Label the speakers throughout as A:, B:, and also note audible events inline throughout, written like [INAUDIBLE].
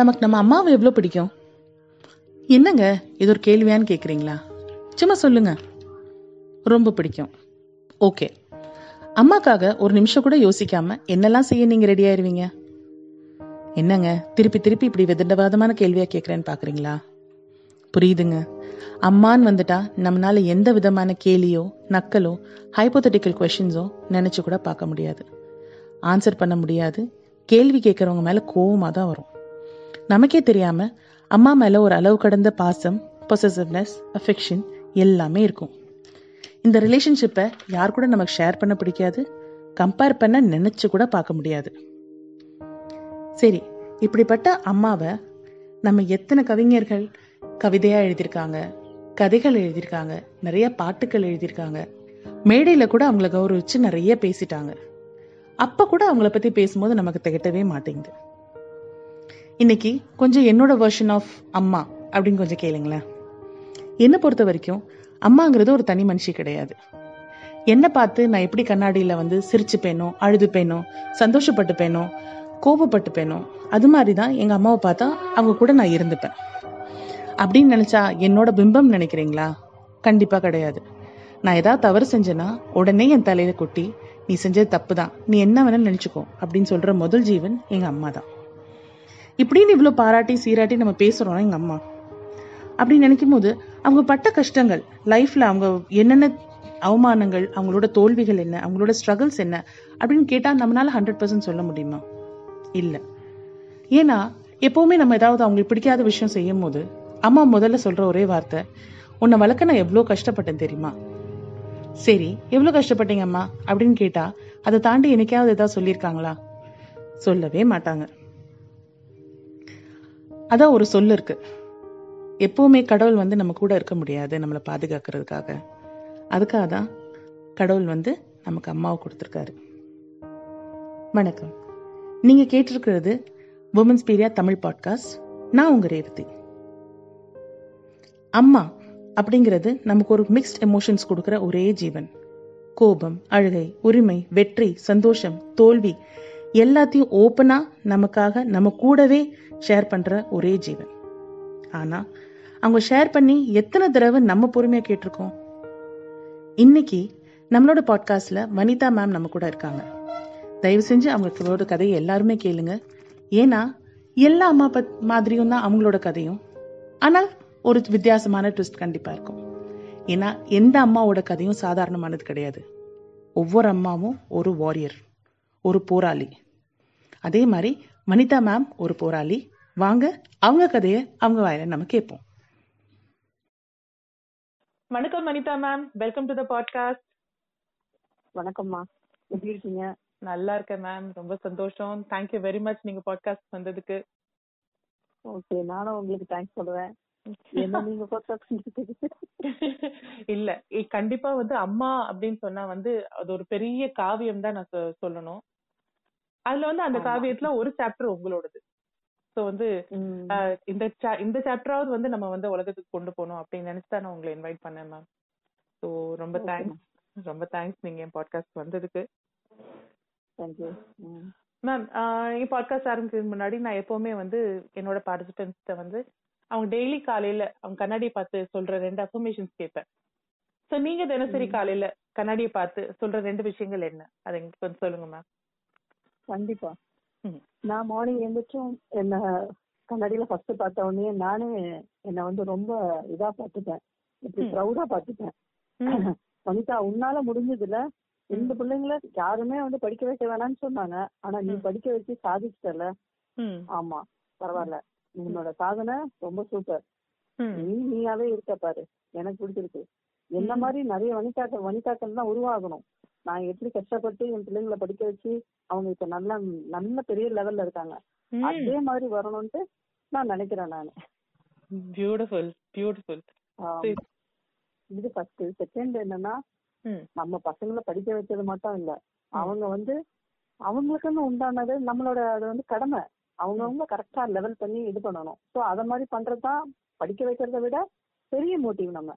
A: நமக்கு நம்ம அம்மாவை எவ்வளோ பிடிக்கும்? என்னங்க? இது ஒரு கேள்வியான்னு கேட்குறீங்களா சும்மா சொல்லுங்க. ரொம்ப பிடிக்கும். ஓகே. அம்மாக்காக ஒரு நிமிஷம் கூட யோசிக்காம என்னெல்லாம் செய்ய நீங்க ரெடி ஆயிருவீங்க? என்னங்க? திருப்பி திருப்பி இப்படி விதண்டவாதமான கேள்வியா கேட்குறேன்னு பாக்குறீங்களா? புரியுதுங்க. அம்மான்னு வந்துட்டா நம்மளால எந்த விதமான கேலியோ நக்கலோ ஹைப்போதட்டிக்கல் கொஷின்ஸோ நினைச்சு கூட பார்க்க முடியாது. ஆன்சர் பண்ண முடியாது. கேள்வி கேட்கறவங்க மேல கோவமாக தான் வரும். நமக்கே தெரியாம அம்மா மேல ஒரு அளவு கடந்த பாசம் பொசசிவ்னஸ் அஃபெக்ஷன் எல்லாமே இருக்கும். இந்த ரிலேஷன்ஷிப்பை யார் கூட நமக்கு ஷேர் பண்ண பிடிக்காது கம்பேர் பண்ண நினைச்சு கூட பார்க்க முடியாது. சரி இப்படிப்பட்ட அம்மாவை நம்ம எத்தனை கவிஞர்கள் கவிதையா எழுதியிருக்காங்க கதைகள் எழுதியிருக்காங்க நிறைய பாட்டுகள் எழுதியிருக்காங்க மேடையில கூட அவங்கள கௌரவிச்சு நிறைய பேசிட்டாங்க. அப்ப கூட அவங்கள பத்தி பேசும்போது நமக்கு திகட்டவே மாட்டேங்குது. இன்னைக்கு கொஞ்சம் என்னோட வெர்ஷன் ஆஃப் அம்மா அப்படின்னு கொஞ்சம் கேளுங்களேன். என்னை பொறுத்த வரைக்கும் அம்மாங்கிறது ஒரு தனி மனுஷி கிடையாது. என்னை பார்த்து நான் எப்படி கண்ணாடியில் வந்து சிரிச்சுப்பேனோ அழுதுப்பேனோ சந்தோஷப்பட்டுப்பேனோ கோபப்பட்டுப்பேனோ அது மாதிரி தான் எங்கள் அம்மாவை பார்த்தா அவங்க கூட நான் இருந்துப்பேன். அப்படின்னு நினச்சா என்னோட பிம்பம் நினைக்கிறீங்களா? கண்டிப்பாக கிடையாது. நான் ஏதாவது தவறு செஞ்சேன்னா உடனே என் தலையில கொட்டி நீ செஞ்சது தப்பு தான் நீ என்ன வேணாலும் நினச்சிக்கோ அப்படின்னு சொல்கிற முதல் ஜீவன் எங்கள் அம்மா தான் இப்படின்னு இவ்வளோ பாராட்டி சீராட்டி நம்ம பேசுகிறோம் எங்கள் அம்மா. அப்படி நினைக்கும் போது அவங்க பட்ட கஷ்டங்கள் லைஃப்பில் அவங்க என்னென்ன அவமானங்கள் அவங்களோட தோல்விகள் என்ன அவங்களோட ஸ்ட்ரகிள்ஸ் என்ன அப்படின்னு கேட்டால் நம்மளால ஹண்ட்ரட் பர்சன்ட் சொல்ல முடியுமா? இல்லை. ஏன்னா எப்போவுமே நம்ம ஏதாவது அவங்களுக்கு பிடிக்காத விஷயம் செய்யும் போது அம்மா முதல்ல சொல்கிற ஒரே வார்த்தை உன்னை வளர்க்க நான் எவ்வளோ கஷ்டப்பட்டேன் தெரியுமா? சரி எவ்வளோ கஷ்டப்பட்டீங்க அம்மா? அப்படின்னு கேட்டால் அதை தாண்டி என்னைக்காவது ஏதாவது சொல்லியிருக்காங்களா? சொல்லவே மாட்டாங்க. அதான் ஒரு சொல்லு இருக்கு. எப்பவுமே கடவுள் வந்து நம்ம கூட இருக்க முடியாது நம்மளை பாதுகாக்கிறதுக்காக. அதுக்காக தான் கடவுள் வந்து நமக்கு அம்மாவை கொடுத்துருக்காரு. வணக்கம். நீங்க கேட்டிருக்கிறது உமன்ஸ் பீரியா தமிழ் பாட்காஸ்ட் நான் உங்க ரேவதி. அம்மா அப்படிங்கிறது நமக்கு ஒரு மிக்ஸ்ட் எமோஷன்ஸ் கொடுக்கிற ஒரே ஜீவன். கோபம் அழுகை உரிமை வெற்றி சந்தோஷம் தோல்வி எல்லாத்தையும் ஓப்பனா நமக்காக நம்ம கூடவே ஷேர் பண்ற ஒரே ஜீவன். ஆனா அவங்க ஷேர் பண்ணி எத்தனை தடவை நம்ம பொறுமையா கேட்டிருக்கோம்? இன்னைக்கு நம்மளோட பாட்காஸ்ட்ல வனிதா மேம் நம்ம கூட இருக்காங்க. தயவு செஞ்சு அவங்களோட கதையை எல்லாருமே கேளுங்க. ஏன்னா எல்லா அம்மா பத் மாதிரியும் தான் அவங்களோட கதையும். ஆனால் ஒரு வித்தியாசமான ட்விஸ்ட் கண்டிப்பா இருக்கும். ஏன்னா எந்த அம்மாவோட கதையும் சாதாரணமானது கிடையாது. ஒவ்வொரு அம்மாவும் ஒரு வாரியர் ஒரு போராளி. அதே மாதிரி வனிதா மேம் ஒரு போராளி. வாங்க அவங்க கதையை அவங்க வாயில நம்ம கேட்போம் வணக்கம் Vanitha ma'am welcome to the podcast
B: வணக்கம்மா எப்படி இருக்கீங்க?
A: நல்லா இருக்கேன் மேம் ரொம்ப சந்தோஷம். தேங்க்யூ வெரி மச் நீங்க பாட்காஸ்ட் வந்ததுக்கு.
B: ஓகே நானும் உங்களுக்கு தேங்க்ஸ் சொல்லுவேன். [LAUGHS]
A: இல்ல கண்டிப்பா வந்து அம்மா அப்படின்னு சொன்னா வந்து அது ஒரு பெரிய காவியம் தான் நான் சொ- சொல்லணும். அதுல வந்து அந்த. காவியத்துல ஒரு சாப்டர் உங்களோடது. சோ வந்து இந்த இந்த சாப்டராவது வந்து நம்ம வந்து உலகத்துக்கு கொண்டு போகணும் அப்படின்னு நினைச்சு தான் நான் உங்களை இன்வைட் பண்ணேன் மேம் ஸோ ரொம்ப தேங்க்ஸ் ரொம்ப தேங்க்ஸ் நீங்க என் பாட்காஸ்ட் வந்ததுக்கு. மேம் என் பாட்காஸ்ட் ஆரம்பிக்கிறதுக்கு முன்னாடி நான் எப்பவுமே வந்து என்னோட பார்ட்டிசிபென்ட்ஸ்ட வந்து அவங்க டெய்லி காலையில அவங்க கண்ணாடியை பார்த்து சொல்ற ரெண்டு அஃபர்மேஷன்ஸ் கேட்பேன். சோ நீங்க தினசரி. காலையில கண்ணாடியை பார்த்து சொல்ற ரெண்டு விஷயங்கள் என்ன? அதை எங்களுக்கு கொஞ்சம் சொல்லுங்க மேம்
B: கண்டிப்பா. நான் மார்னிங் எழுந்திரிச்சும் என்ன கண்ணாடியில ஃபர்ஸ்ட் பார்த்த உடனே நானே என்ன வந்து ரொம்ப இதா பார்த்துட்டேன். இப்படி. ப்ரௌடா பார்த்துட்டேன். வனிதா உன்னால முடிஞ்சதுல ரெண்டு பிள்ளைங்கள யாருமே வந்து படிக்க வைக்க வேணாம்னு சொன்னாங்க. ஆனா நீ. படிக்க வச்சு சாதிச்சிட்டல. ஆமா பரவாயில்ல. உன்னோட சாதனை ரொம்ப சூப்பர் நீ நீயாவே இருக்க பாரு. எனக்கு பிடிச்சிருக்கு. என்ன. மாதிரி நிறைய வனிதாக்கள் வனிதாக்கள் தான் உருவாகணும். நான் எப்படி கஷ்டப்பட்டு என் பிள்ளைங்களை படிக்க வச்சு அவங்க இப்ப நல்ல நல்ல பெரிய லெவல்ல இருக்காங்க. அதே மாதிரி வரணும்ட்டு நான் நினைக்கிறேன் நானு.
A: Beautiful beautiful.
B: இது ஃபர்ஸ்ட் செகண்ட் என்னன்னா. நம்ம பசங்களை படிக்க வச்சது மட்டும் இல்ல. அவங்க வந்து அவங்களுக்குன்னு உண்டானது நம்மளோட அது வந்து கடமை. அவங்கவுங்க கரெக்டா லெவல் பண்ணி இது பண்ணணும். சோ அத மாதிரி பண்றதுதான் படிக்க வைக்கிறத விட பெரிய மோட்டிவ் நம்ம.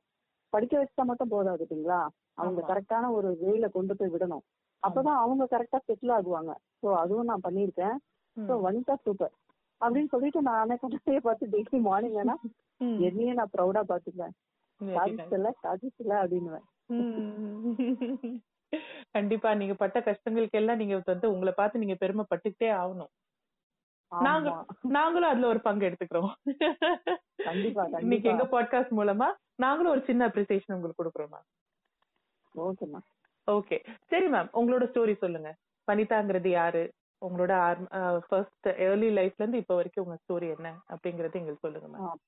B: படிக்க வச்சா மட்டும் போதாது இல்லைங்களா? அவங்க. கரெக்டான ஒரு வேல கொண்டு போய் விடணும். அப்பதான் அவங்க கரெக்டா செட்டில் ஆகுவாங்க. சோ அதுவும் நான் பண்ணியிருக்கேன். சோ வனிதா சூப்பர் அப்படின்னு சொல்லிட்டு நான் கொண்டாடியே பார்த்து டெய்லி மார்னிங் வேணா. என்னையே நான் ப்ரௌடா
C: nice.
B: சாதிச்சல சாதிச்சல அப்படின்னுவேன்.
C: கண்டிப்பா நீங்க பட்ட கஷ்டங்களுக்கு எல்லாம் நீங்க வந்து உங்களை பார்த்து நீங்க பெருமைப்பட்டுக்கிட்டே ஆகணும். நாங்க நாங்களும் அதுல ஒரு பங்கு எடுத்துக்கிறோம்.
B: கண்டிப்பா,
C: இன்னைக்கு. எங்க பாட்காஸ்ட் மூலமா நாங்களும் ஒரு சின்ன அப்ரிசியேஷன் உங்களுக்கு கொடுக்குறோம் மேம்
B: ஓகேம்மா
C: ஓகே சரி மேம் உங்களோட ஸ்டோரி சொல்லுங்க. வனிதாங்கிறது யாரு? உங்களோட ஃபர்ஸ்ட் ஏர்லி லைஃப்ல இருந்து இப்ப வரைக்கும் உங்க ஸ்டோரி என்ன? அப்படிங்கறது எங்களுக்கு சொல்லுங்க மேம்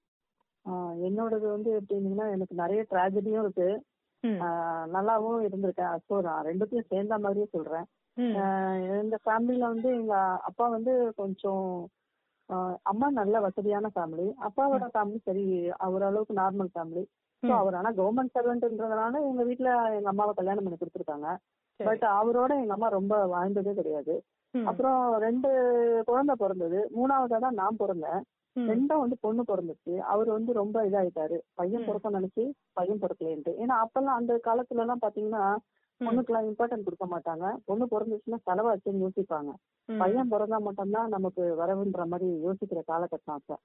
B: என்னோடது வந்து எப்படின்னா எனக்கு நிறைய ட்ராஜடியும் இருக்கு. நல்லாவும் இருந்திருக்கேன். ஸோ நான் ரெண்டுத்தையும் சேர்ந்த மாதிரியே சொல்றேன். எங்க ஃபேமிலில வந்து எங்க அப்பா வந்து கொஞ்சம் அம்மா நல்ல வசதியான ஃபேமிலி அப்பாவோட ஃபேமிலி சரி அவர் அளவுக்கு நார்மல் ஃபேமிலி ஸோ. அவர் ஆனா கவர்மெண்ட் சர்வெண்ட்ன்றதுனால எங்க வீட்ல எங்க அம்மாவை கல்யாணம் பண்ணி கொடுத்துருக்காங்க. பட் அவரோட எங்க அம்மா ரொம்ப வாழ்ந்ததே கிடையாது. அப்புறம் ரெண்டு குழந்தை பிறந்தது மூணாவதா தான் நான் பிறந்தேன்
C: ம்.
B: ரெண்டும் வந்து பொண்ணு பிறந்துச்சு அவர் வந்து ரொம்ப இதாயிட்டாரு பையன். பிறக்க நினைச்சு பையன் பிறக்கலேன்ட்டு ஏன்னா அப்பெல்லாம் அந்த காலத்துல எல்லாம் பாத்தீங்கன்னா. பொண்ணுக்கெல்லாம் இம்பார்ட்டன்ட் கொடுக்க மாட்டாங்க. பொண்ணு பிறந்துச்சுன்னா செலவாச்சுன்னு யோசிப்பாங்க. பையன் பிறந்தா மட்டும்தான் நமக்கு வரவுன்ற மாதிரி யோசிக்கிற காலகட்டம் அப்ப.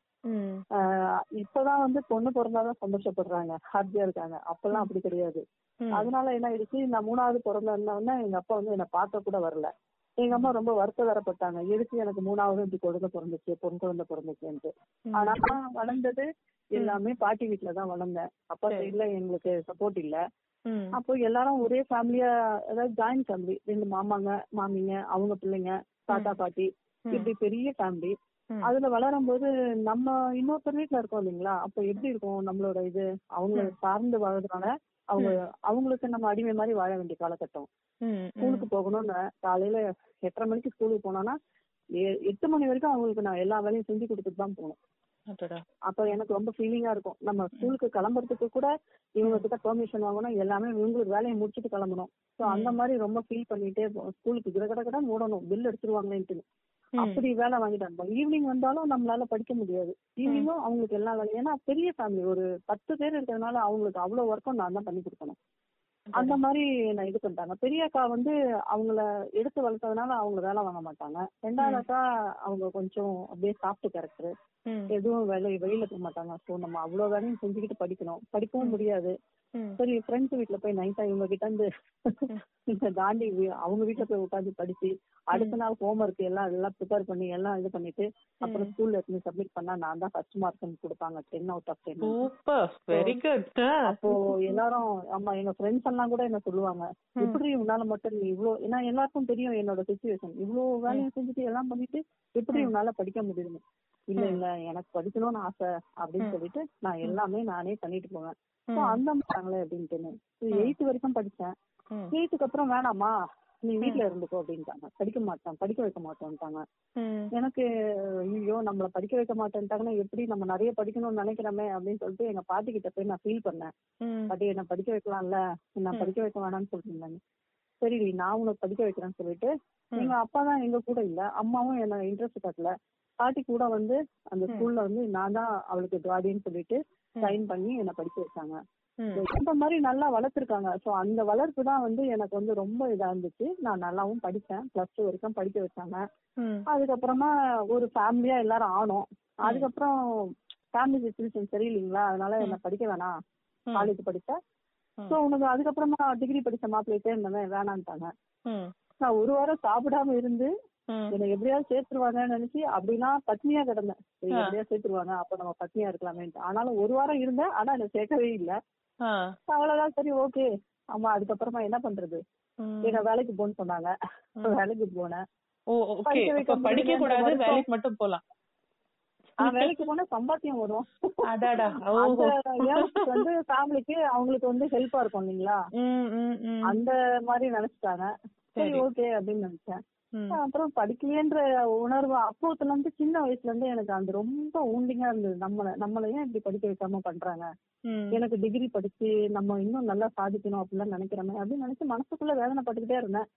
B: இப்பதான் வந்து பொண்ணு பிறந்தாதான் சந்தோஷப்படுறாங்க. ஹாப்பியா இருக்காங்க. அப்பெல்லாம் அப்படி கிடையாது. அதனால என்ன ஆயிடுச்சு? நான் மூணாவது பிறந்தோடனே எங்க அப்பா வந்து என்னை பார்க்க கூட வரல. எங்க அம்மா ரொம்ப வருத்த வரப்பட்டாங்க எதுக்கு எனக்கு மூணாவது இப்படி குழந்தை பிறந்துச்சு பொன் குழந்தை பிறந்துச்சுன்ட்டு. ஆனா வளர்ந்தது எல்லாமே பாட்டி வீட்டுல தான் வளர்ந்தேன். அப்பா. சைடுல எங்களுக்கு சப்போர்ட் இல்ல. அப்போ எல்லாரும் ஒரே ஃபேமிலியா அதாவது ஜாயிண்ட் ஃபேமிலி ரெண்டு மாமாங்க மாமிங்க அவங்க பிள்ளைங்க தாத்தா பாட்டி. இப்படி பெரிய ஃபேமிலி. அதுல வளரும் போது நம்ம இன்னொருத்தர் வீட்ல இருக்கோம் இல்லைங்களா? அப்போ எப்படி இருக்கும் நம்மளோட இது? அவங்க சார்ந்து வாழ்றதுனால அவங்க அவங்களுக்கு நம்ம அடிமை மாதிரி வாழ வேண்டிய காலகட்டம். ஸ்கூலுக்கு போகணும்னு காலையில எட்டரை மணிக்கு ஸ்கூலுக்கு போனோம்னா எட்டு மணி வரைக்கும் அவங்களுக்கு நான் எல்லா வேலையும் செஞ்சு கொடுத்துட்டு தான் போகணும். அப்ப எனக்கு ரொம்ப ஃபீலிங்கா இருக்கும். நம்ம ஸ்கூலுக்கு கிளம்புறதுக்கு கூட இவங்க கிட்ட பெர்மிஷன் வாங்கணும். எல்லாமே இவங்களுக்கு வேலையை முடிச்சுட்டு கிளம்பணும். சோ அந்த மாதிரி ரொம்ப ஃபீல் பண்ணிட்டே ஸ்கூலுக்கு கிட கிட மூடணும். பில் அடிச்சிருவாங்களேன்ட்டு
C: ம்.
B: அப்படி வேலை வாங்கிட்டாங்க ஈவினிங் வந்தாலும் நம்மளால படிக்க முடியாது. ஈவினிங்கும் அவங்களுக்கு எல்லா வேலையும் ஏன்னா பெரிய ஃபேமிலி ஒரு பத்து பேர் இருக்கிறதுனால அவங்களுக்கு அவ்வளவு ஒர்க்கும் நான் தான் பண்ணி கொடுக்கணும். அந்த மாதிரி நான் இது பண்ணிட்டாங்க. பெரிய அக்கா வந்து அவங்கள எடுத்து வளர்த்ததுனால அவங்க வேலை வாங்க மாட்டாங்க. ரெண்டாவது அக்கா அவங்க கொஞ்சம் அப்படியே சாப்பிட்டு கேரக்டர். எதுவும் வேலை வெளியில போக மாட்டாங்க. ஸோ நம்ம அவ்வளவு வேலையும் செஞ்சுக்கிட்டு படிக்கணும். படிக்கவும் முடியாது. சரி ஃப்ரெண்ட்ஸ் வீட்ல போய் நைட்டா இவங்க கிட்ட இருந்து தாண்டி அவங்க வீட்ல போய் உட்காந்து படிச்சு அடுத்த நாள் ஹோம்ஒர்க் எல்லாம் எல்லாம் ப்ரிப்பேர் பண்ணி எல்லாம் இது பண்ணிட்டு அப்புறம் ஸ்கூல்ல எடுத்து சப்மிட் பண்ணா நான் தான் ஃபர்ஸ்ட் மார்க் கொடுப்பாங்க. Ten out of ten
C: super very good
B: அப்போ எல்லாரும் ஆமா எங்க ஃப்ரெண்ட்ஸ் எல்லாம் கூட என்ன சொல்லுவாங்க? எப்படி உன்னால மட்டும் நீ இவ்ளோ ஏன்னா எல்லாருக்கும் தெரியும் என்னோட சுச்சுவேஷன் இவ்ளோ வேலையும் செஞ்சுட்டு எல்லாம் பண்ணிட்டு எப்படி உன்னால படிக்க முடியுது இல்ல இல்ல எனக்கு படிக்கணும்னு ஆசை அப்படின்னு சொல்லிட்டு நான் எல்லாமே நானே பண்ணிட்டு போவேன். அந்த மாட்டாங்களே அப்படின்ட்டு. எயித்து வரைக்கும் படிச்சேன். எயித்துக்கு அப்புறம் வேணாமா? நீ வீட்ல இருந்துக்கோ அப்படின்ட்டாங்க. படிக்க மாட்டேன் படிக்க வைக்க மாட்டேன்ட்டாங்க. எனக்கு ஐயோ நம்மள படிக்க வைக்க மாட்டேன்ட்டாங்கன்னா எப்படி நம்ம நிறைய படிக்கணும்னு நினைக்கிறோமே அப்படின்னு சொல்லிட்டு எங்க பாட்டி கிட்ட போய் நான் ஃபீல் பண்ணேன். பாட்டி என்ன படிக்க வைக்கலாம்ல? நான் படிக்க வைக்க வேணாம்னு சொல்லிருந்தாங்க சரி நான் உனக்கு படிக்க வைக்கிறேன்னு சொல்லிட்டு எங்க அப்பா தான் எங்க கூட இல்ல. அம்மாவும் என்ன இன்ட்ரெஸ்ட் காட்டல. பாட்டி கூட வந்து அந்த ஸ்கூல்ல வந்து நான் தான் அவளுக்கு கார்டியன் சொல்லிட்டு சைன் பண்ணி என்ன படிக்க வச்சாங்க. இந்த மாதிரி நல்லா வளர்த்துருக்காங்க. சோ அந்த வளர்ப்பு தான் வந்து எனக்கு வந்து ரொம்ப இதா இருந்துச்சு. நான் நல்லாவும் படிச்சேன் பிளஸ் டூ வரைக்கும் படிக்க வச்சாங்க. அதுக்கப்புறமா ஒரு ஃபேமிலியா எல்லாரும் ஆனோம். அதுக்கப்புறம் ஃபேமிலி சுச்சுவேஷன் சரியில்லைங்களா? அதனால என்ன படிக்க வேணாம். காலேஜ் படிச்ச. சோ உனக்கு அதுக்கப்புறமா டிகிரி படிச்ச மாப்பிள்ளைட்டே இருந்தவன். வேணான்ட்டாங்க. நான் ஒரு வாரம் சாப்பிடாம இருந்து என்னை எப்படியாவது சேர்த்துருவாங்கன்னு நினைச்சு அப்படின்னா பட்னியா கிடந்தேன். சரி, எப்படியாவது சேர்த்துருவாங்க. அப்ப நம்ம பட்னியா இருக்கலாமேன்ட்டு. ஆனாலும் ஒரு வாரம் இருந்தேன். ஆனா என்ன சேர்க்கவே இல்ல. அவ்வளவுதான் சரி ஓகே. ஆமா அதுக்கப்புறமா என்ன பண்றது? என்ன வேலைக்கு போன்னு சொன்னாங்க. வேலைக்கு போனேன். படிக்க
C: கூடாது வேலைக்கு மட்டும் போலாம்.
B: வேலைக்கு போனா சம்பாத்தியம் வரும். வந்து ஃபேமிலிக்கு அவங்களுக்கு வந்து ஹெல்ப்பா இருக்கும் இல்லைங்களா? அந்த மாதிரி நினைச்சிட்டாங்க. சரி ஓகே அப்படின்னு நினைச்சேன். அப்புறம் படிக்கலையன்ற உணர்வு அப்போத்துல இருந்து சின்ன வயசுல இருந்து எனக்கு அந்த ரொம்ப ஊண்டிங்கா இருந்தது. நம்மள நம்மள ஏன் இப்படி படிக்க வைக்காம பண்றாங்க. எனக்கு டிகிரி படிச்சு நம்ம இன்னும் நல்லா சாதிக்கணும் அப்படிலாம் நினைக்கிறோமே அப்படின்னு நினைச்சு மனசுக்குள்ள வேதனைப்பட்டுக்கிட்டே இருந்தேன்.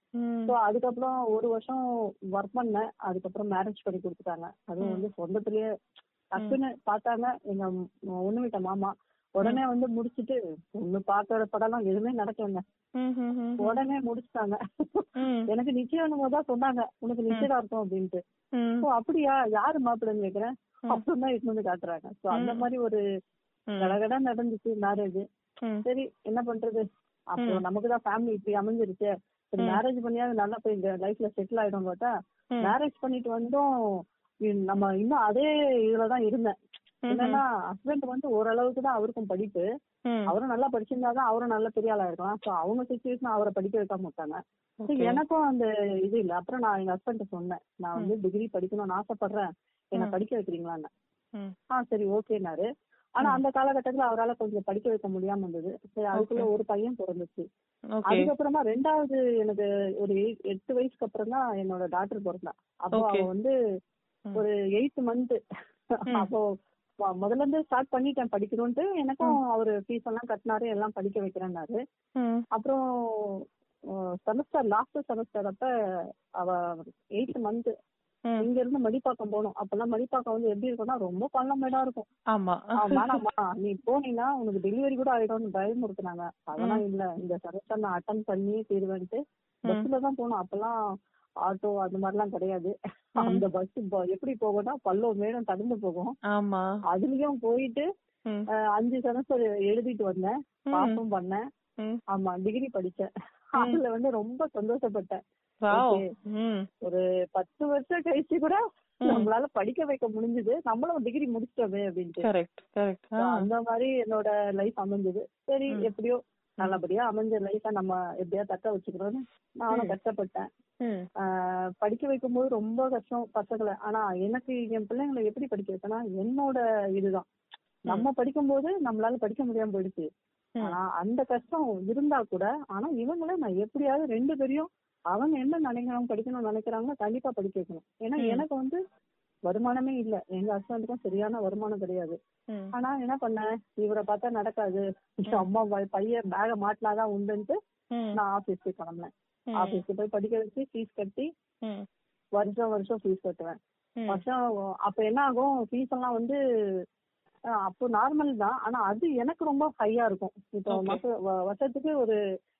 B: ஸோ அதுக்கப்புறம் ஒரு வருஷம் ஒர்க் பண்ணேன். அதுக்கப்புறம் மேரேஜ் பண்ணி கொடுத்துட்டாங்க. அதுவும் வந்து சொந்தத்திலேயே டக்குன்னு பார்த்தாங்க. எங்க ஒண்ணு விட்ட மாமா உடனே வந்து முடிச்சிட்டு ஒண்ணு பாக்குற படம்லாம் எதுவுமே நடக்கலங்க. உடனே முடிச்சிட்டாங்க. எனக்கு நிச்சயம் தான் சொன்னாங்க. உனக்கு நிச்சயதார்த்தம் அப்படின்ட்டு. ஓ அப்படியா? யாரு மாப்பிள்ளைன்னு கேக்குறேன். அப்புறம் தான் இட்டு வந்து காட்டுறாங்க. சோ அந்த. மாதிரி ஒரு கடகடா நடந்துச்சு மேரேஜ் சரி என்ன பண்றது? அப்போ. நமக்கு தான் ஃபேமிலி இப்படி அமைஞ்சிருச்சு. மேரேஜ் பண்ணியாவது நல்லா போய் இந்த லைஃப்ல செட்டில் ஆயிடும் பார்த்தா. மேரேஜ் பண்ணிட்டு வந்தும் நம்ம இன்னும் அதே இதுலதான் இருந்தேன். என்னன்னா ஹஸ்பண்ட் வந்து ஓரளவுக்கு தான் அவருக்கும் படிப்பு. அவரும் நல்லா படிச்சிருந்தா தான் அவரும் நல்ல பெரிய ஆளா இருக்கலாம் சோ அவங்க சுச்சுவேஷன் அவரை படிக்க வைக்க மாட்டாங்க So,
C: Okay.
B: எனக்கும் அந்த இது இல்ல அப்புறம் நான் எங்க ஹஸ்பண்ட் சொன்னேன் நான் வந்து டிகிரி படிக்கணும்னு ஆசைப்படுறேன் என்ன. படிக்க வைக்கிறீங்களான்னு
C: ம்.
B: ஆ சரி ஓகேனாரு ஆனா. அந்த காலகட்டத்துல அவரால கொஞ்சம் படிக்க வைக்க முடியாம இருந்தது சரி அதுக்குள்ள ஒரு பையன் பிறந்துச்சு. அதுக்கப்புறமா ரெண்டாவது எனக்கு ஒரு எட்டு வயசுக்கு அப்புறம் தான் என்னோட டாக்டர் பிறந்தா அப்போ. அவ வந்து. ஒரு எயித் மந்த். அப்போ முதல்ல இருந்து ஸ்டார்ட் பண்ணிட்டேன் படிக்கணும்ட்டு எனக்கும் அவரு ஃபீஸ் எல்லாம் கட்டினாரு எல்லாம் படிக்க வைக்கிறேன்னாரு. அப்புறம் செமஸ்டர் லாஸ்ட் செமஸ்டர் அப்ப அவ எயித் மந்த். இங்க இருந்து மடிப்பாக்கம் போகணும். அப்பெல்லாம் மடிப்பாக்கம் வந்து எப்படி இருக்கும்னா ரொம்ப பள்ளமேடா இருக்கும்.
C: ஆமா.
B: நீ போனீங்கன்னா உனக்கு டெலிவரி கூட ஆயிடும்னு பயமுறுத்துனாங்க. அதெல்லாம் இல்ல. இந்த செமஸ்டர் நான் அட்டன் பண்ணி தீருவேன்ட்டு. பஸ்ல தான் போகணும் அப்பெல்லாம் ஆட்டோ அந்த மாதிரிலாம் கிடையாது. அந்த பஸ் எப்படி போகும்னா பள்ளம் மேடம் தடுந்து போகும்.
C: ஆமா.
B: அதுலயும் போயிட்டு அஞ்சு செமஸ்டர் எழுதிட்டு வந்தேன். பாஸும் பண்ணேன். ஆமா டிகிரி படிச்சேன். அதுல வந்து ரொம்ப சந்தோஷப்பட்டேன். ஒரு பத்து வருஷம் கழிச்சு கூட. நம்மளால படிக்க வைக்க முடிஞ்சது. நம்மளும் டிகிரி முடிச்சிட்டோமே அப்படின்ட்டு. அந்த மாதிரி என்னோட லைஃப் அமைஞ்சது. சரி. எப்படியோ நல்லபடியா அமைஞ்ச லைஃப நம்ம எப்படியா தக்க வச்சுக்கணும்னு நானும். கஷ்டப்பட்டேன். படிக்க வைக்கும்போது ரொம்ப கஷ்டம் பசங்களை. ஆனா எனக்கு என் பிள்ளைங்களை எப்படி படிக்க வைக்கனா என்னோட இதுதான். நம்ம படிக்கும்போது நம்மளால படிக்க முடியாம போயிடுச்சு. ஆனா அந்த கஷ்டம் இருந்தா கூட ஆனா இவங்கள நான் எப்படியாவது ரெண்டு பேரையும் அவங்க என்ன நினைக்கணும் படிக்கணும்னு நினைக்கிறாங்களோ கண்டிப்பா படிக்க வைக்கணும். ஏன்னா. எனக்கு வந்து வருமானமே இல்ல எங்க ஹஸ்பண்டுக்கும் சரியான வருமானம் கிடையாது. ஆனா என்ன பண்ணேன் இவரை பார்த்தா நடக்காது [LAUGHS] அம்மா பையன் பேக மாட்டினாதான் உண்டுன்ட்டு. நான் ஆபீஸ்க்கு கிளம்பினேன். ஆபீஸ்க்கு போய் படிக்க வச்சு ஃபீஸ் கட்டி. வருஷம் வருஷம் ஃபீஸ் கட்டுவேன். வருஷம் அப்ப என்ன ஆகும் ஃபீஸ் எல்லாம் வந்து அப்போ நார்மல் தான் ஆனா அது எனக்கு ரொம்ப ஹையா இருக்கும் இப்போ வருஷத்துக்கு ஒரு.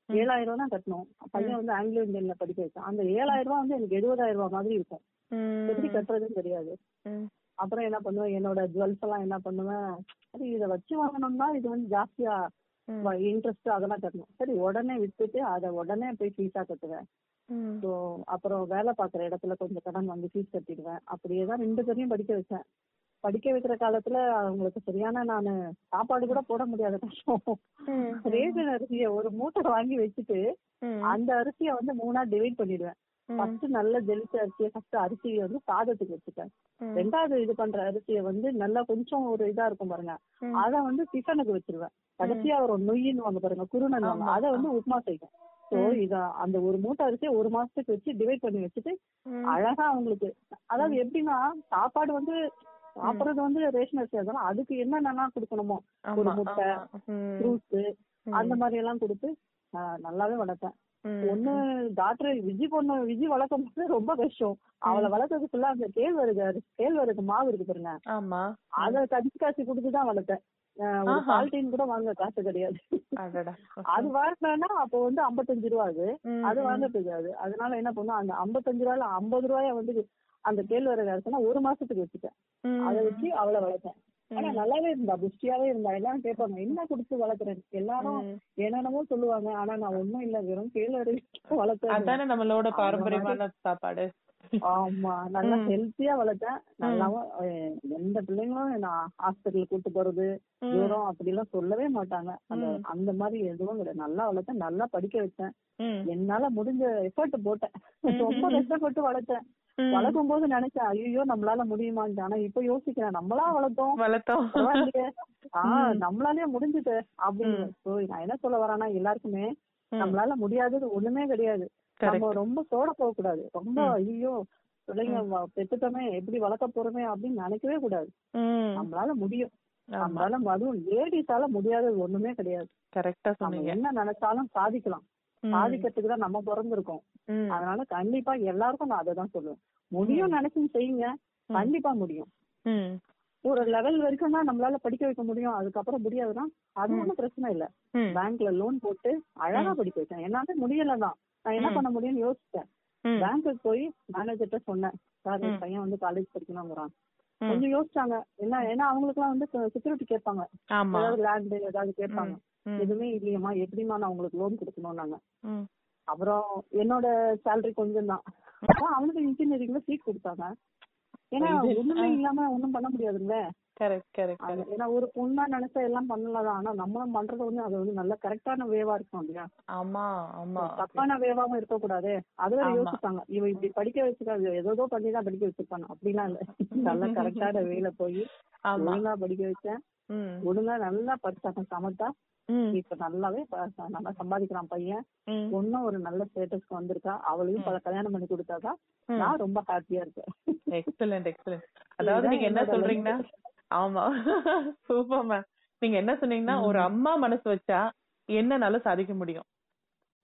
B: ஏழாயிரம் தான் கட்டணும் பையன் வந்து ஆங்கிலோ இந்தியன்ல படிக்க வச்சேன் அந்த ஏழாயிரம் ரூபாய் வந்து எனக்கு எழுபதாயிரம் ரூபாய் மாதிரி இருக்கும். எப்படி கட்டுறதுன்னு தெரியாது. அப்புறம் என்ன பண்ணுவேன் என்னோட ஜுவல்ஸ் எல்லாம் என்ன பண்ணுவேன் சரி இதை வச்சு வாங்கணும்னா இது வந்து ஜாஸ்தியா. இன்ட்ரெஸ்ட் அதெல்லாம் கட்டணும் சரி உடனே வித்துட்டு அதை உடனே போய் ஃபீஸா கட்டுவேன். ஸோ அப்புறம் வேலை பார்க்குற இடத்துல கொஞ்சம் கடன் வாங்கி ஃபீஸ் கட்டிடுவேன் அப்படியே தான் ரெண்டு பேரையும் படிக்க வச்சேன் படிக்க வைக்கிற காலத்துல அவங்களுக்கு சரியான நானு சாப்பாடு கூட போட முடியாத கஷ்டம். ரேஷன் அரிசியை ஒரு மூட்டை வாங்கி வச்சுட்டு. அந்த அரிசியை வந்து மூணா டிவைட் பண்ணிடுவேன். ஃபர்ஸ்ட் நல்ல ஜெலிச்ச அரிசியை ஃபர்ஸ்ட் அரிசியை வந்து சாதத்துக்கு வச்சுட்டேன். ரெண்டாவது இது பண்ற அரிசியை வந்து நல்லா கொஞ்சம் ஒரு இதா இருக்கும் பாருங்க. அத வந்து டிஃபனுக்கு வச்சிருவேன் கடைசியா ஒரு நொய்யின்னு வாங்க பாருங்க குருணன் வாங்க. அதை வந்து உப்புமா செய்யும் சோ இத அந்த ஒரு மூட்டை அரிசியை ஒரு மாசத்துக்கு வச்சு டிவைட் பண்ணி வச்சுட்டு. அழகா அவங்களுக்கு அதாவது எப்படின்னா சாப்பாடு வந்து சாப்பிடுறது வந்து ரேஷன் அரிசி அதெல்லாம் அதுக்கு என்னென்னலாம் கொடுக்கணுமோ ஒரு முட்டை. ஃப்ரூட்ஸ். அந்த மாதிரி எல்லாம் கொடுத்து நல்லாவே வளர்த்தேன். ஒண்ணு டாக்டர் விஜி பொண்ணு விஜி வளர்க்கும் போது ரொம்ப கஷ்டம். அவளை வளர்க்கறதுக்கு ஃபுல்லா அந்த கேழ்வரகு கேழ்வரகு மாவு இருக்கு பாருங்க.
C: ஆமா.
B: அத கடிச்சு காசு கொடுத்துதான் வளர்த்தேன் ஒரு. பால்டீன் கூட வாங்க காசு கிடையாது. அது வாங்கினா அப்போ வந்து ஐம்பத்தஞ்சு ரூபா அது. அது. வாங்க தெரியாது அதனால என்ன பண்ணும் அந்த ஐம்பத்தஞ்சு ரூபாயில ஐம்பது ரூபாய வந்து அந்த கேழ்வரகு அரிசினா ஒரு மாசத்துக்கு வச்சுட்டேன். அதை வச்சு அவளை வளர்த்தேன். ஆனா. நல்லாவே இருந்தா புஷ்டியாவே இருந்தா எல்லாரும் கேட்பாங்க என்ன கொடுத்து வளர்க்குறேன் எல்லாரும். என்னென்னமோ சொல்லுவாங்க ஆனா நான் ஒண்ணும் இல்ல வெறும் கேழ்வரகு வளர்த்தேன்
C: நம்மளோட பாரம்பரியமான சாப்பாடு
B: ஆமா நல்லா. ஹெல்த்தியா வளர்த்தேன் நல்லாவும் எந்த பிள்ளைங்களும் நான் ஹாஸ்பிட்டல் கூட்டு போறது. தூரம் அப்படி எல்லாம் சொல்லவே மாட்டாங்க அந்த. அந்த மாதிரி எதுவும் கிடையாது நல்லா வளர்த்தேன் நல்லா படிக்க வச்சேன். என்னால முடிஞ்ச எஃபர்ட் போட்டேன் ரொம்ப கஷ்டப்பட்டு வளர்த்தேன். வளர்க்கும் போது நினைச்சேன் ஐயோ நம்மளால முடியுமான்னு ஆனா இப்ப யோசிக்கிறேன் நம்மளா வளர்த்தோம்
C: வளர்த்தோம்.
B: ஆஹ்
C: ம்.
B: முடிஞ்சுது அப்படின்னு நான் என்ன சொல்ல வரேன்னா எல்லாருக்குமே. நம்மளால முடியாதது ஒண்ணுமே கிடையாது நம்ம. ரொம்ப சோட போக கூடாது ரொம்ப. ஐயோ பிள்ளைங்க பெத்துட்டோமே எப்படி வளர்க்க போறோமே அப்படின்னு நினைக்கவே கூடாது. நம்மளால முடியும் நம்மளால அதுவும் லேடிஸால முடியாதது ஒண்ணுமே கிடையாது
C: கரெக்டா
B: நம்ம
C: சொன்னீங்க
B: என்ன நினைச்சாலும் சாதிக்கலாம். சாதிக்கிறதுக்கு தான் நம்ம பிறந்திருக்கோம். அதனால கண்டிப்பா எல்லாருக்கும் நான் அதை தான் சொல்லுவேன். முடியும் நினைச்சுன்னு செய்யுங்க. கண்டிப்பா முடியும். ஒரு லெவல் வரைக்கும் தான் நம்மளால படிக்க வைக்க முடியும். அதுக்கப்புறம் முடியாதுன்னா அது ஒண்ணும் பிரச்சனை இல்ல. பேங்க்ல லோன் போட்டு அழகா படிக்க வச்சேன். என்னால முடியல தான் நான் என்ன. பண்ண முடியும்னு யோசிச்சேன். பேங்க்குக்கு போய் மேனேஜர்கிட்ட சொன்னேன். சார் என். பையன் வந்து காலேஜ் படிக்கணுங்கிறான். கொஞ்சம் யோசிச்சாங்க. என்ன ஏன்னா அவங்களுக்கு எல்லாம் வந்து செக்யூரிட்டி கேட்பாங்க. ஏதாவது லேண்ட் ஏதாவது கேட்பாங்க. எதுவுமே இல்லையம்மா. எப்படிம்மா நான் உங்களுக்கு லோன் கொடுக்கணும்னாங்க. அப்புறம் என்னோட சேலரி கொஞ்சம் தான் அவனுக்கு இன்ஜினியரிங்ல சீட் கொடுத்தாங்க. ஏன்னா ஒண்ணுமே. இல்லாம ஒண்ணும் பண்ண முடியாதுல்ல. ஏன்னா ஒரு பொண்ணா நினைச்சா எல்லாம் பண்ணலாம் ஆனா நம்மளும் பண்றது வந்து அது வந்து நல்ல கரெக்டான வேவா இருக்கும் இல்லையா?
C: ஆமா ஆமா.
B: தப்பான வேவாவும் இருக்க கூடாது அது வேற
C: ஆமா.
B: யோசிப்பாங்க. இவ இப்படி படிக்க வச்சிருக்காது. ஏதோ பண்ணி தான் படிக்க வச்சிருப்பாங்க அப்படிலாம் இல்ல. [LAUGHS] நல்ல கரெக்டான வேல போய் ஒழுங்கா படிக்க வச்சேன். ஒழுங்கா நல்லா படிச்சாங்க சமத்தா இப்ப நல்லாவே நல்லா சம்பாதிக்கிறான் பையன்.
C: ம்,
B: பொண்ணும் ஒரு நல்ல ஸ்டேட்டஸ்க்கு வந்திருக்கா அவளையும் பல கல்யாணம் பண்ணி கொடுத்தாதான். நான் ரொம்ப ஹாப்பியா இருக்கேன்.
C: எக்ஸலண்ட் எக்ஸலண்ட் அதாவது நீங்க என்ன சொல்றீங்கன்னா ஆமா. [LAUGHS] சூப்பர் மேம் நீங்க என்ன சொன்னீங்கன்னா ஒரு அம்மா மனசு வச்சா என்னனாலும் சாதிக்க முடியும்.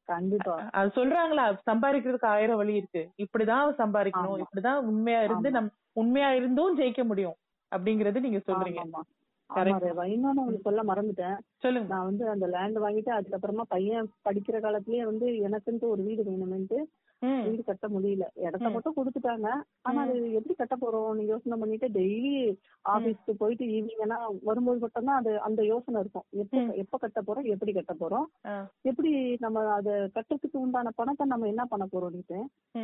B: கண்டிப்பா.
C: அது சொல்றாங்களா சம்பாதிக்கிறதுக்கு ஆயிரம் வழி இருக்கு. இப்படிதான் சம்பாதிக்கணும். இப்படிதான் உண்மையா இருந்து. நம் உண்மையா இருந்தும் ஜெயிக்க முடியும். அப்படிங்கறது நீங்க சொல்றீங்க.
B: இன்னொன்னு சொல்ல மறந்துட்டேன்.
C: சொல்லுங்க.
B: நான் வந்து அந்த லேண்ட் வாங்கிட்டு அதுக்கப்புறமா பையன் படிக்கிற காலத்திலேயே வந்து எனக்குன்ட்டு ஒரு வீடு வேணுமென்ட்டு வீடு கட்ட முடியல. இடத்த. மட்டும் கொடுத்துட்டாங்க. ஆனா அது எப்படி கட்ட போறோம் யோசனை பண்ணிட்டு டெய்லி ஆபீஸ்க்கு போயிட்டு ஈவினிங் எல்லாம் வரும்போது மட்டும்தான் அது அந்த யோசனை இருக்கும். எப்ப. எப்ப கட்ட போறோம் எப்படி கட்ட போறோம்? எப்படி நம்ம அத கட்டுறதுக்கு உண்டான பணத்தை நம்ம என்ன பண்ண போறோம்னுட்டு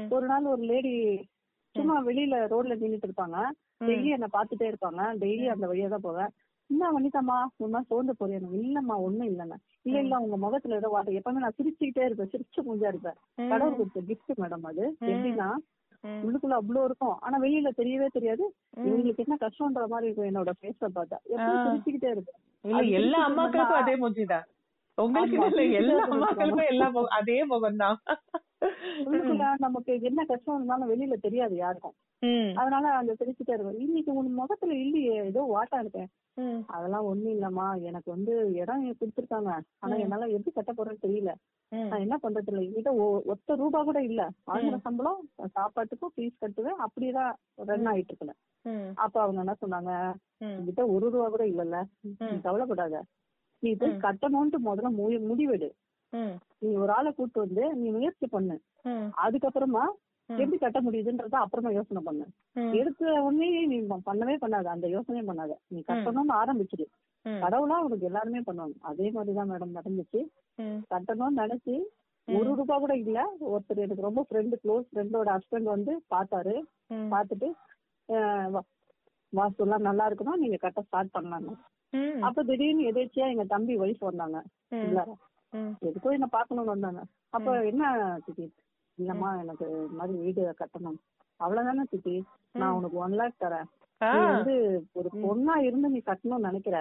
B: ஒரு நாள் ஒரு லேடி சும்மா வெளியில ரோட்ல நின்னுட்டு இருப்பாங்க. டெய்லி என்ன பாத்துட்டே இருப்பாங்க. டெய்லி அந்த வழியா தான் போவேன். என்ன வனிதாம்மா ஒரு மாதிரி சோர்ந்து போறேன் இல்லம்மா ஒண்ணும் இல்லைண்ணா இல்ல இல்ல உங்க முகத்துல ஏதோ வாட்டை எப்பவுமே நான் சிரிச்சுக்கிட்டே இருப்பேன். சிரிச்சு மூஞ்சா இருப்பேன். கடவுள் கொடுத்த கிஃப்ட் மேடம் அது. எப்படின்னா உள்ளுக்குள்ள அவ்வளவு இருக்கும். ஆனா வெளியில தெரியவே தெரியாது. இவங்களுக்கு என்ன கஷ்டம்ன்ற மாதிரி இருக்கும் என்னோட ஃபேஸ பார்த்தா. எப்பவும். சிரிச்சுக்கிட்டே இருப்பேன்.
C: எல்லா அம்மாக்களுக்கும் அதே மூஞ்சிதான் உங்களுக்கு எல்லா. அம்மாக்களுக்கும் எல்லா அதே முகம் தான்
B: உள்ளுக்குள்ள நமக்கு என்ன கஷ்டம் இருந்தாலும் வெளியில தெரியாது யாருக்கும். அதனால அந்த சிரிச்சுட்டே இருக்கும் இன்னைக்கு உன் முகத்துல இல்லையே ஏதோ வாட்டா இருக்கேன் அதெல்லாம் ஒண்ணும் இல்லம்மா. எனக்கு வந்து இடம் கொடுத்துருக்காங்க. ஆனா. என்னால எப்படி கட்ட போறேன்னு தெரியல. நான் என்ன பண்றது இல்ல என்கிட்ட ஒத்த ரூபா கூட இல்ல. வாங்குற சம்பளம் சாப்பாட்டுக்கும் ஃபீஸ் கட்டுவேன். அப்படியேதான் ரன் ஆயிட்டு இருக்கேன் அப்ப அவங்க என்ன சொன்னாங்க? என்கிட்ட ஒரு ரூபா கூட இல்லல்ல. நீ கவலைப்படாத. நீ போய். கட்டணும்ட்டு முதல்ல முடிவெடு. நீ ஒரு ஆளை கூட்டு வந்து நீ முயற்சி பண்ணு. அதுக்கப்புறமா எப்படி கட்ட முடியுதுன்றத அப்புறமா யோசனை பண்ணு. எடுத்த உடனே நீ பண்ணவே பண்ணாத. அந்த யோசனையும் பண்ணாத. நீ கட்டணும்னு ஆரம்பிச்சிடு கடவுளா உனக்கு எல்லாருமே பண்ணுவாங்க. அதே மாதிரிதான் மேடம் நடந்துச்சு. கட்டணும்னு நினைச்சு ஒரு ரூபா கூட இல்ல. ஒருத்தர் எனக்கு ரொம்ப ஃப்ரெண்டு க்ளோஸ் ஃப்ரெண்டோட ஹஸ்பண்ட் வந்து பார்த்தாரு. பார்த்துட்டு வாஸ்து எல்லாம் நல்லா இருக்கணும் நீங்க கட்ட ஸ்டார்ட் பண்ணலாங்க அப்ப திடீர்னு எதேச்சியா எங்க தம்பி ஒய்ஃப் வந்தாங்க. எதுக்கோ என்ன பாக்கணும்னு வந்தாங்க. அப்ப என்ன சித்தி? இல்லம்மா எனக்கு இந்த மாதிரி வீடு கட்டணும். அவ்வளவுதானே சித்தி? நான் உனக்கு ஒன் லேக் தரேன். நீ வந்து ஒரு பொண்ணா இருந்து நீ கட்டணும்னு நினைக்கிற.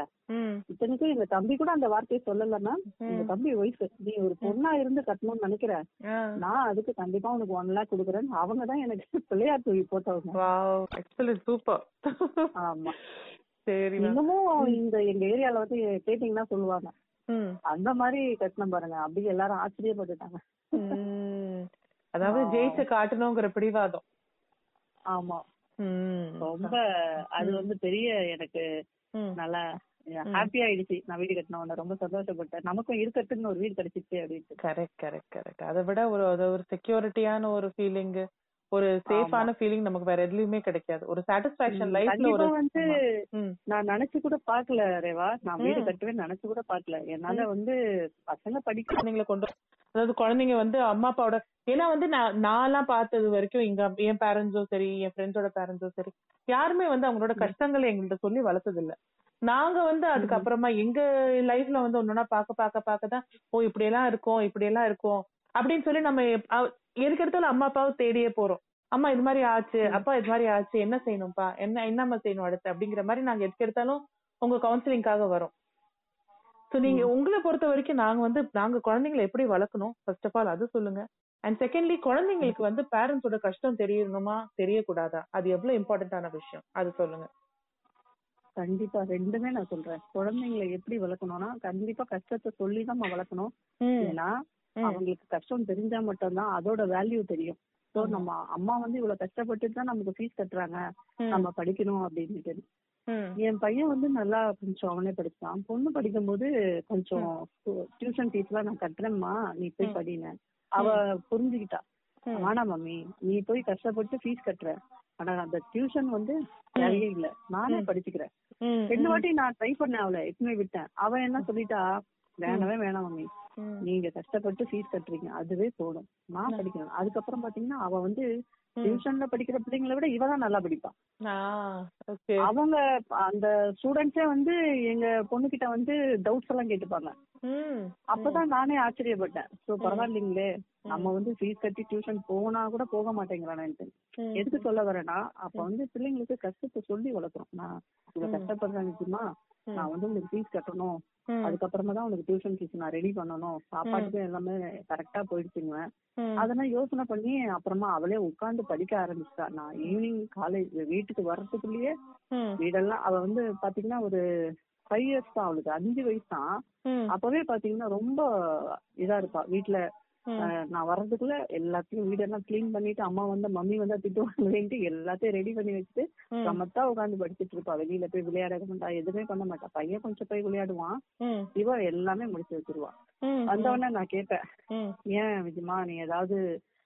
B: இத்தனைக்கும் எங்க தம்பி கூட அந்த வார்த்தையை சொல்லலன்னா எங்க தம்பி ஒய்ஃப் நீ ஒரு பொண்ணா இருந்து கட்டணும்னு நினைக்கிற. நான் அதுக்கு கண்டிப்பா உனக்கு ஒன் லேக் கொடுக்குறேன். அவங்க தான் எனக்கு [LAUGHS] பிள்ளையார் தூவி போட்டவங்க.
C: சூப்பர்
B: ஆமா.
C: சரி.
B: இன்னமும் இந்த எங்க ஏரியால வந்து கேட்டீங்கன்னா சொல்லுவாங்க. அந்த மாதிரி கட்டணம் பாருங்க. அப்படி எல்லாரும் ஆச்சரியப்பட்டுட்டாங்க.
C: அதாவது. ஜெயிச்சு காட்டணுங்கிற பிடிவாதம்.
B: ஆமா. ரொம்ப அது வந்து பெரிய எனக்கு. நல்லா ஹாப்பி ஆயிடுச்சு. நான் வீடு கட்டின ரொம்ப சந்தோஷப்பட்டேன். நமக்கும் இருக்கட்டுன்னு ஒரு வீடு கிடைச்சிச்சு அப்படின்ட்டு.
C: கரெக்ட் கரெக்ட் கரெக்ட் அதை விட ஒரு அது ஒரு செக்யூரிட்டியான ஒரு ஃபீலிங் ஒரு சேஃபான ஃபீலிங் நமக்கு வேற எதுலயுமே கிடைக்காது. ஒரு சாட்டிஸ்பாக்சன் லைஃப்ல ஒரு
B: வந்து. நான் நினைச்சு கூட பாக்கல ரேவா. நான் வீடு. கட்டுவேன் நினைச்சு கூட பாக்கல என்னால வந்து பசங்க படிக்க
C: குழந்தைங்களை கொண்டு அதாவது குழந்தைங்க வந்து அம்மா அப்பாவோட ஏன்னா வந்து நான் நான்லாம் பார்த்தது வரைக்கும் இங்க என் பேரண்ட்ஸும் சரி என் ஃப்ரெண்ட்ஸோட பேரண்ட்ஸும் சரி யாருமே வந்து அவங்களோட கஷ்டங்களை எங்கள்கிட்ட சொல்லி வளர்த்தது இல்ல நாங்க வந்து அதுக்கப்புறமா எங்க லைஃப்ல வந்து ஒன்னொன்னா பார்க்க பார்க்க பார்க்க தான் ஓ இப்படி எல்லாம் இருக்கும் இப்படி எல்லாம் இருக்கும். அப்படின்னு சொல்லி நம்ம எப்- அவ- எதுக்கு எடுத்தாலும் அம்மா அப்பாவை தேடியே போறோம். அம்மா இது மாதிரி ஆச்சு. அப்பா இது மாதிரி ஆச்சு. என்ன செய்யணும்ப்பா? என்ன என்னம்மா செய்யணும் அடுத்து? அப்படிங்கிற மாதிரி நாங்க எதுக்கு எடுத்தாலும் உங்க கவுன்சிலிங்காக வரோம். சோ நீங்க உங்களை பொறுத்த வரைக்கும் நாங்க வந்து நாங்க குழந்தைங்களை எப்படி வளர்க்கணும்? ஃபர்ஸ்ட் ஆஃப் ஆல் அது சொல்லுங்க. அண்ட் செகண்ட்லி குழந்தைங்களுக்கு வந்து பேரண்ட்ஸோட கஷ்டம் தெரியணுமா? தெரியக்கூடாதா? அது எவ்வளவு இம்பார்ட்டன்டான விஷயம். அது சொல்லுங்க.
B: கண்டிப்பா. ரெண்டுமே நான் சொல்றேன். குழந்தைங்களை எப்படி வளர்க்கணும்னா கண்டிப்பா கஷ்டத்தை சொல்லி தான் வளர்க்கணும் ஏன்னா. அவங்களுக்கு கஷ்டம் தெரிஞ்சா மட்டும்தான் அதோட வேல்யூ தெரியும். சோ நம்ம அம்மா வந்து இவ்வளவு கஷ்டப்பட்டு தான் நமக்கு ஃபீஸ் கட்டுறாங்க. நம்ம படிக்கணும் அப்படின்னுட்டு. என் பையன் வந்து நல்லா கொஞ்சம் அவனே படிச்சான். பொண்ணு படிக்கும்போது கொஞ்சம் டியூஷன் ஃபீஸ் எல்லாம் நான் கட்டுறேம்மா நீ போய் படினேன். அவ புரிஞ்சுக்கிட்டா. வேணாம் மம்மி நீ போய் கஷ்டப்பட்டு ஃபீஸ் கட்டுற. ஆனா அந்த டியூஷன் வந்து தேவையே இல்ல. நானே படிச்சுக்கிறேன். ரெண்டு வாட்டி நான் ட்ரை பண்ணேன் அவளை எப்பவுமே விட்டேன். அவ என்ன சொல்லிட்டா? வேணவே வேணாம் மம்மி. நீங்க கஷ்டப்பட்டு ஃபீஸ் கட்டுறீங்க. அதுவே போதும். நான் படிக்கணும். அதுக்கப்புறம் பாத்தீங்கன்னா அவ வந்து டியூஷன்ல படிக்கிற பிள்ளைங்களை விட இவ தான் நல்லா படிப்பா. அவங்க அந்த ஸ்டூடெண்ட்ஸே வந்து எங்க பொண்ணுகிட்ட வந்து டவுட்ஸ் எல்லாம் கேட்டுப்பாங்க. அப்பதான் நானே ஆச்சரியப்பட்டேன். சோ பரவாயில்லைங்களே. நம்ம வந்து ஃபீஸ் கட்டி டியூஷன் போனா கூட போக மாட்டேங்கிறானேன்ட்டு.
C: ம்.
B: எதுக்கு சொல்ல வரேன்னா அப்ப வந்து பிள்ளைங்களுக்கு கஷ்டத்தை சொல்லி வளர்க்குறோம் நான் இவ கஷ்டப்படுறேன் நிச்சயமா நான் வந்து உங்களுக்கு ஃபீஸ் கட்டணும். அதுக்கப்புறமா தான் உனக்கு டியூஷன் ஃபீஸ் நான் ரெடி பண்ணணும் சாப்பாட்டுக்கு எல்லாமே கரெக்டா போயிடுச்சுங்க. அதெல்லாம் யோசனை பண்ணி அப்புறமா அவளே உட்கார்ந்து படிக்க ஆரம்பிச்சிட்டா நான் ஈவினிங் காலேஜ் வீட்டுக்கு வர்றதுக்குள்ளேயே. வீடெல்லாம் அவ வந்து பாத்தீங்கன்னா ஒரு ஃபைவ் இயர்ஸ் தான் அவளுக்கு அஞ்சு வயசு தான். அப்பவே பாத்தீங்கன்னா ரொம்ப இதா இருப்பா. அஹ், நான் வர்றதுக்குள்ள எல்லாத்தையும் வீடெல்லாம் க்ளீன் பண்ணிட்டு அம்மா வந்து மம்மி வந்தா திட்டுவாங்களேன்ட்டு எல்லாத்தையும் ரெடி பண்ணி வச்சுட்டு. சமத்தா உட்காந்து படிச்சிட்டு இருப்பா வெளியில போய் விளையாட மாட்டா எதுவுமே பண்ண மாட்டா பையன் கொஞ்சம் போய் விளையாடுவான். இவ எல்லாமே முடிச்சு வச்சிருவா. வந்தவொடனே நான் கேட்பேன்
C: ம்.
B: ஏன் விஜயமா நீ ஏதாவது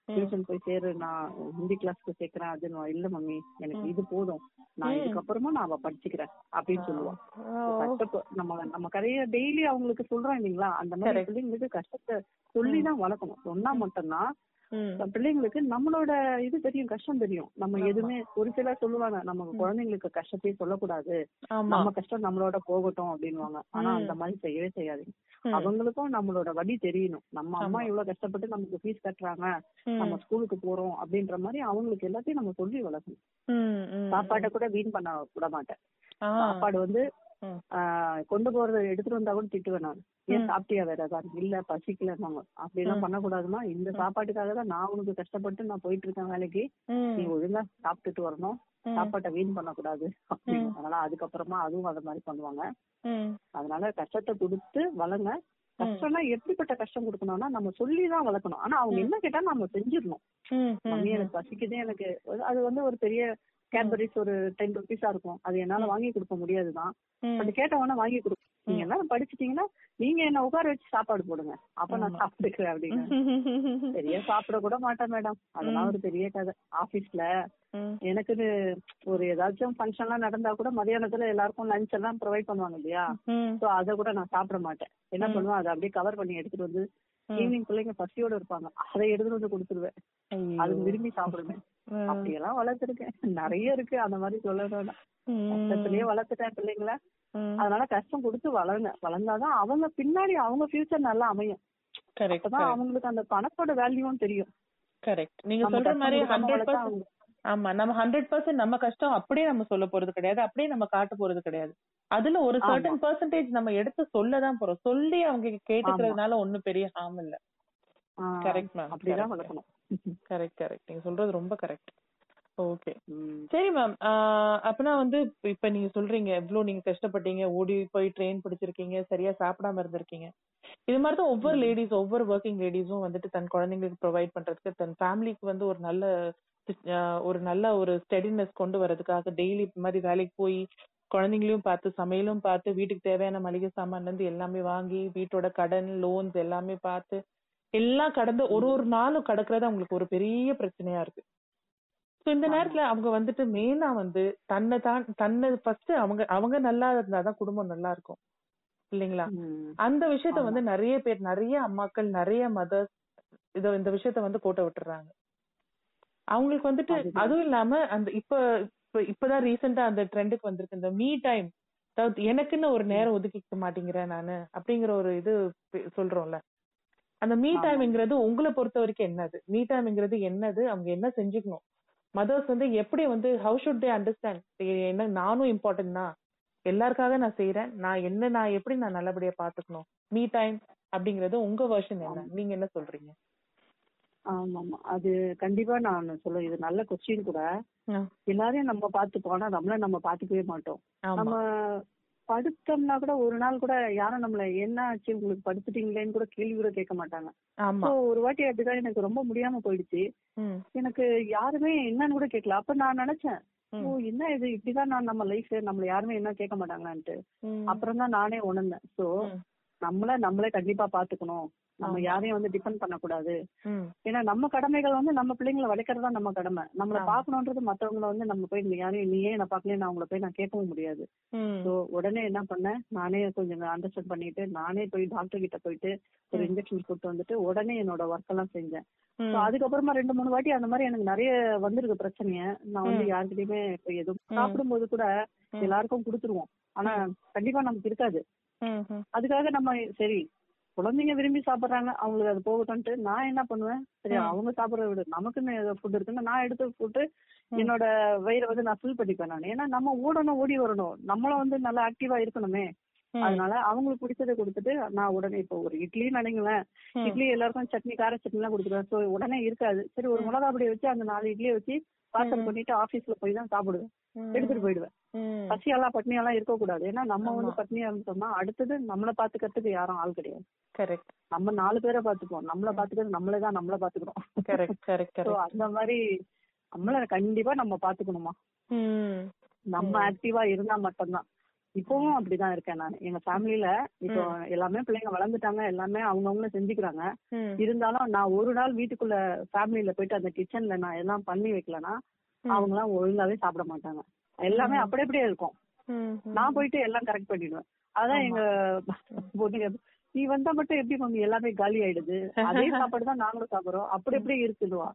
B: டியூஷன் போய் சேரு நான் ஹிந்தி கிளாஸ்க்கு சேர்க்கிறேன் அதுன்னு இல்ல மம்மி. எனக்கு இது போதும். நான் இதுக்கப்புறமா நான் அவ படிச்சுக்கிறேன் அப்படின்னு சொல்லுவான் நம்ம நம்ம கதைய டெய்லி அவங்களுக்கு சொல்றோம் இல்லைங்களா? அந்த மாதிரி பிள்ளைங்களுக்கு கஷ்டத்தை சொல்லிதான் வளர்க்கணும். சொன்னா மட்டும்தான். பிள்ளைங்களுக்கு நம்மளோட இது தெரியும் கஷ்டம் தெரியும். நம்ம எதுவுமே ஒரு சிலர் சொல்லுவாங்க நம்ம குழந்தைங்களுக்கு கஷ்டத்தையே சொல்லக்கூடாது. நம்ம கஷ்டம் நம்மளோட போகட்டும் அப்படின்னுவாங்க. ஆனா அந்த மாதிரி செய்யவே செய்யாதீங்க அவங்களுக்கும் நம்மளோட வழி தெரியணும். நம்ம அம்மா இவ்வளவு கஷ்டப்பட்டு நமக்கு ஃபீஸ் கட்டுறாங்க. நம்ம ஸ்கூலுக்கு போறோம் அப்படின்ற மாதிரி அவங்களுக்கு எல்லாத்தையும் நம்ம சொல்லி வளர்க்கணும். சாப்பாட்டை கூட வீண் பண்ண விட மாட்டேன். சாப்பாடு வந்து கொண்டு போறத எடுத்துட்டு வந்தா கூட திட்டுவேன் நான். ஏன் சாப்பிட்டியா வேற ஏதாவது இல்ல பசிக்கலன்னாங்க அப்படி எல்லாம் பண்ணக்கூடாதுமா? இந்த சாப்பாட்டுக்காக தான் நான் உனக்கு கஷ்டப்பட்டு நான் போயிட்டு இருக்கேன் வேலைக்கு. நீ ஒழுங்கா சாப்பிட்டுட்டு வரணும். சாப்பாட்டை வீண் பண்ணக்கூடாது. அதனால அதுக்கப்புறமா அதுவும் அத மாதிரி பண்ணுவாங்க. அதனால கஷ்டத்தை கொடுத்து வளங்க. கஷ்டம்னா எப்படிப்பட்ட கஷ்டம் கொடுக்கணும்னா நம்ம சொல்லிதான் வளர்க்கணும். ஆனா அவங்க என்ன கேட்டா நம்ம செஞ்சிடணும். மம்மி எனக்கு பசிக்குது எனக்கு அது வந்து ஒரு பெரிய கேட்பரிஸ் ஒரு டென் ருபீஸா இருக்கும். அது என்னால வாங்கி கொடுக்க முடியாதுதான். பட் கேட்டவொன்னே வாங்கி கொடுக்கும் நீங்க எல்லாரும் படிச்சிட்டீங்கன்னா நீங்க என்ன உட்கார வச்சு சாப்பாடு போடுங்க. அப்ப நான் சாப்பிட்டுக்கிறேன் அப்படின்னு. [LAUGHS] சரியா சாப்பிட கூட மாட்டேன் மேடம் அதெல்லாம் ஒரு பெரிய கதை. ஆபீஸ்ல. எனக்குன்னு ஒரு ஏதாச்சும் ஃபங்க்ஷன் எல்லாம் நடந்தா கூட மதியானத்துல எல்லாருக்கும் லஞ்ச் எல்லாம் ப்ரொவைட் பண்ணுவாங்க இல்லையா. சோ அத கூட நான் சாப்பிட மாட்டேன். என்ன பண்ணுவேன்? அதை அப்படியே கவர் பண்ணி எடுத்துட்டு வந்து ஈவினிங் பிள்ளைங்க பசியோட இருப்பாங்க. அதை எடுத்துட்டு வந்து கொடுத்துருவேன். அது விரும்பி சாப்பிடுவேன். [LAUGHS] அப்படியெல்லாம் வளர்த்துருக்கேன். நிறைய இருக்கு. அந்த மாதிரி சொல்லணும்னா.
C: ம்.
B: கஷ்டத்திலேயே வளர்த்துட்டேன் பிள்ளைங்கள. அதனால கஷ்டம் கொடுத்து வளருங்க வளர்ந்தாதான் அவங்க பின்னாடி அவங்க ஃபியூச்சர் நல்லா அமையும்.
C: கரெக்ட்
B: அப்பதான் அவங்களுக்கு அந்த பணத்தோட வேல்யூவும் தெரியும்.
C: கரெக்ட் நீங்க சொல்ற மாதிரி ஆமா நம்ம ஹண்ட்ரட் பர்சன்ட் நம்ம கஷ்டம் அப்படியே நம்ம சொல்ல போறது கிடையாது. அப்படியே நம்ம காட்ட போறது கிடையாது. அதுல ஒரு சர்டன் பெர்சன்டேஜ் நம்ம எடுத்து சொல்லதான் போறோம். சொல்லி அவங்க கேட்டுக்கிறதுனால ஒண்ணும் பெரிய ஹார்ம் இல்ல. கரெக்ட் மேம்
B: அப்படிதான் வளர்க்கணும்.
C: கரெக்ட் கரெக்ட் நீங்க சொல்றது ரொம்ப கரெக்ட் ஓகே. சரி மேம் அப்பனா வந்து இப்ப- நீங்க சொல்றீங்க எவ்வளவு நீங்க கஷ்டப்பட்டீங்க ஓடி போய் ட்ரெயின் பிடிச்சிருக்கீங்க சரியா சாப்பிடாம இருந்திருக்கீங்க. இது மாதிரி தான் ஒவ்வொரு லேடிஸ் ஒவ்வொரு ஒர்க்கிங் லேடிஸும் வந்துட்டு தன் குழந்தைங்களுக்கு ப்ரொவைட் பண்றதுக்கு தன் ஃபேமிலிக்கு வந்து ஒரு நல்ல ஒரு நல்ல ஒரு ஸ்டெடினஸ் கொண்டு வரதுக்காக டெய்லி இந்த மாதிரி வேலைக்கு போய் குழந்தைங்களையும் பார்த்து சமையலும் பார்த்து வீட்டுக்கு தேவையான மளிகை சாமான்ல இருந்து எல்லாமே வாங்கி வீட்டோட கடன் லோன்ஸ் எல்லாமே பார்த்து எல்லாம் கடந்து ஒரு ஒரு நாளும் கடக்குறது அவங்களுக்கு ஒரு பெரிய பிரச்சனையா இருக்கு. சோ இந்த நேரத்துல அவங்க வந்துட்டு மெயினா வந்து தன்னை தான் தன்னை ஃபர்ஸ்ட் அவங்க அவங்க நல்லா இருந்தாதான் குடும்பம் நல்லா இருக்கும். இல்லைங்களா. அந்த விஷயத்த வந்து நிறைய பேர் நிறைய அம்மாக்கள் நிறைய மதர்ஸ் இத இந்த விஷயத்த வந்து கோட்டை விட்டுறாங்க. அவங்களுக்கு வந்துட்டு அதுவும் இல்லாம அந்த இப்ப இப்ப இப்பதான் ரீசெண்டா அந்த ட்ரெண்டுக்கு வந்திருக்கு. இந்த மீ டைம் அதாவது எனக்குன்னு ஒரு நேரம் ஒதுக்கிக்க மாட்டேங்கிறேன் நானு அப்படிங்கிற ஒரு இது சொல்றோம்ல. அந்த மீ டைம்ங்கிறது உங்களை பொறுத்த வரைக்கும் என்னது? மீ டைம்ங்கிறது என்னது? அவங்க என்ன செஞ்சுக்கணும்? மதர்ஸ் வந்து எப்படி வந்து ஹவு ஷுட் தே அண்டர்ஸ்டாண்ட் என்ன நானும் இம்பார்ட்டன்ட் தான். எல்லாருக்காக நான் செய்யறேன் நான் என்ன நான் எப்படி நான் நல்லபடியா பாத்துக்கணும் மீ டைம் அப்படிங்கறது உங்க வெர்ஷன் என்ன? நீங்க என்ன சொல்றீங்க?
B: ஆமா ஆமா அது கண்டிப்பா நான் சொல்லுவேன் இது நல்ல கொஸ்டின் கூட. எல்லாரையும் நம்ம பாத்துப்போம் ஆனா நம்மள நம்ம பாத்துக்கவே மாட்டோம். நம்ம படுத்தோம்னா கூட ஒரு நாள் கூட யாரும் நம்மள என்ன ஆச்சு? உங்களுக்கு படுத்துட்டீங்களேன்னு கூட கேள்வி கூட கேட்க மாட்டாங்க. ஒரு வாட்டி அப்படிதான் எனக்கு ரொம்ப முடியாம போயிடுச்சு. எனக்கு யாருமே என்னன்னு கூட கேட்கல. அப்ப நான் நினைச்சேன். ஓ என்ன இது? இப்படிதான் நான் நம்ம லைஃப் நம்மள யாருமே என்ன கேட்க மாட்டாங்களான்ட்டு. அப்புறம் தான் நானே உணர்ந்தேன். சோ. நம்மள நம்மளே கண்டிப்பா பாத்துக்கணும் நம்ம. யாரையும் வந்து டிபெண்ட் பண்ணக்கூடாது. ஏன்னா நம்ம கடமைகள் வந்து நம்ம பிள்ளைங்களை வளர்க்கறது தான் நம்ம கடமை நம்மள. பாக்கணும்ன்றது மத்தவங்கள வந்து நம்ம போய் யாரையும் நீ ஏன் என்ன பாக்கல நான் அவங்கள போய் நான் கேட்கவும் முடியாது. சோ உடனே என்ன பண்ணேன் நானே கொஞ்சம் அண்டர்ஸ்டாண்ட் பண்ணிட்டு நானே போய் டாக்டர் கிட்ட போயிட்டு ஒரு. இன்ஜெக்ஷன் போட்டு வந்துட்டு உடனே என்னோட ஒர்க் எல்லாம் செஞ்சேன் அதுக்கப்புறமா ரெண்டு மூணு வாட்டி அந்த மாதிரி எனக்கு நிறைய வந்திருக்கு பிரச்சனைய நான் வந்து. யாருக்கிட்டயுமே இப்ப எதுவும். சாப்பிடும்போது கூட. எல்லாருக்கும் கொடுத்துருவோம் ஆனா கண்டிப்பா நமக்கு இருக்காது. அதுக்காக நம்ம சரி குழந்தைங்க விரும்பி சாப்பிடுறாங்க அவங்களுக்கு அது போகட்டும்ட்டு நான் என்ன பண்ணுவேன் சரி. அவங்க சாப்பிடுறத விட நமக்குன்னு ஃபுட் இருக்குன்னு நான் எடுத்து போட்டு. என்னோட வயிறை வந்து நான் ஃபில் பண்ணிப்பேன் நான் ஏன்னா நம்ம ஓடணும் ஓடி வரணும் நம்மளும் வந்து நல்லா ஆக்டிவா இருக்கணுமே. அதனால அவங்களுக்கு பிடிச்சதை கொடுத்துட்டு நான் உடனே இப்போ ஒரு இட்லி நினைங்களேன். இட்லி எல்லாருக்கும் சட்னி கார சட்னி எல்லாம் கொடுத்துருவேன் ஸோ உடனே இருக்காது சரி ஒரு. மிளகா வச்சு அந்த நாலு இட்லியை வச்சு பார்சல். பண்ணிட்டு ஆபீஸ்ல போய் தான் சாப்பிடுவேன். எடுத்துட்டு போயிடுவேன்.
C: ம்.
B: பசியெல்லாம் பட்னியெல்லாம் இருக்கக்கூடாது. ஏன்னா நம்ம வந்து. பட்னியா இருந்தோம்னா அடுத்தது நம்மள பாத்துக்கிறதுக்கு யாரும் ஆள் கிடையாது.
C: கரெக்ட்
B: நம்ம நாலு பேரை பாத்துப்போம் நம்மள பாத்துக்கிறது நம்மளே தான் நம்மள பாத்துக்கிறோம்.
C: கரெக்ட் கரெக்ட்
B: அந்த மாதிரி நம்மள கண்டிப்பா நம்ம பாத்துக்கணுமா? நம்ம. ஆக்டிவா இருந்தா மட்டும்தான். இப்பவும் அப்படிதான் இருக்கேன் நான் எங்க ஃபேமிலில இப்போ எல்லாமே பிள்ளைங்க வளர்ந்துட்டாங்க எல்லாமே அவங்கவுங்கள செஞ்சுக்கிறாங்க. இருந்தாலும் நான் ஒரு நாள் வீட்டுக்குள்ள ஃபேமிலில போயிட்டு அந்த கிச்சன்ல நான் எல்லாம் பண்ணி வைக்கலனா
C: ம்.
B: அவங்க எல்லாம் ஒழுங்காவே சாப்பிட மாட்டாங்க எல்லாமே. அப்படி அப்படியே இருக்கும். நான் போயிட்டு எல்லாம் கரெக்ட் பண்ணிடுவேன் அதான். எங்க பொண்ணுங்க நீ வந்தா மட்டும் எப்படி மம்மி எல்லாமே காலி ஆயிடுது அதே [LAUGHS] சாப்பாடு தான் நாங்களும் சாப்பிடுறோம் அப்படி எப்படி இருக்குதுவா.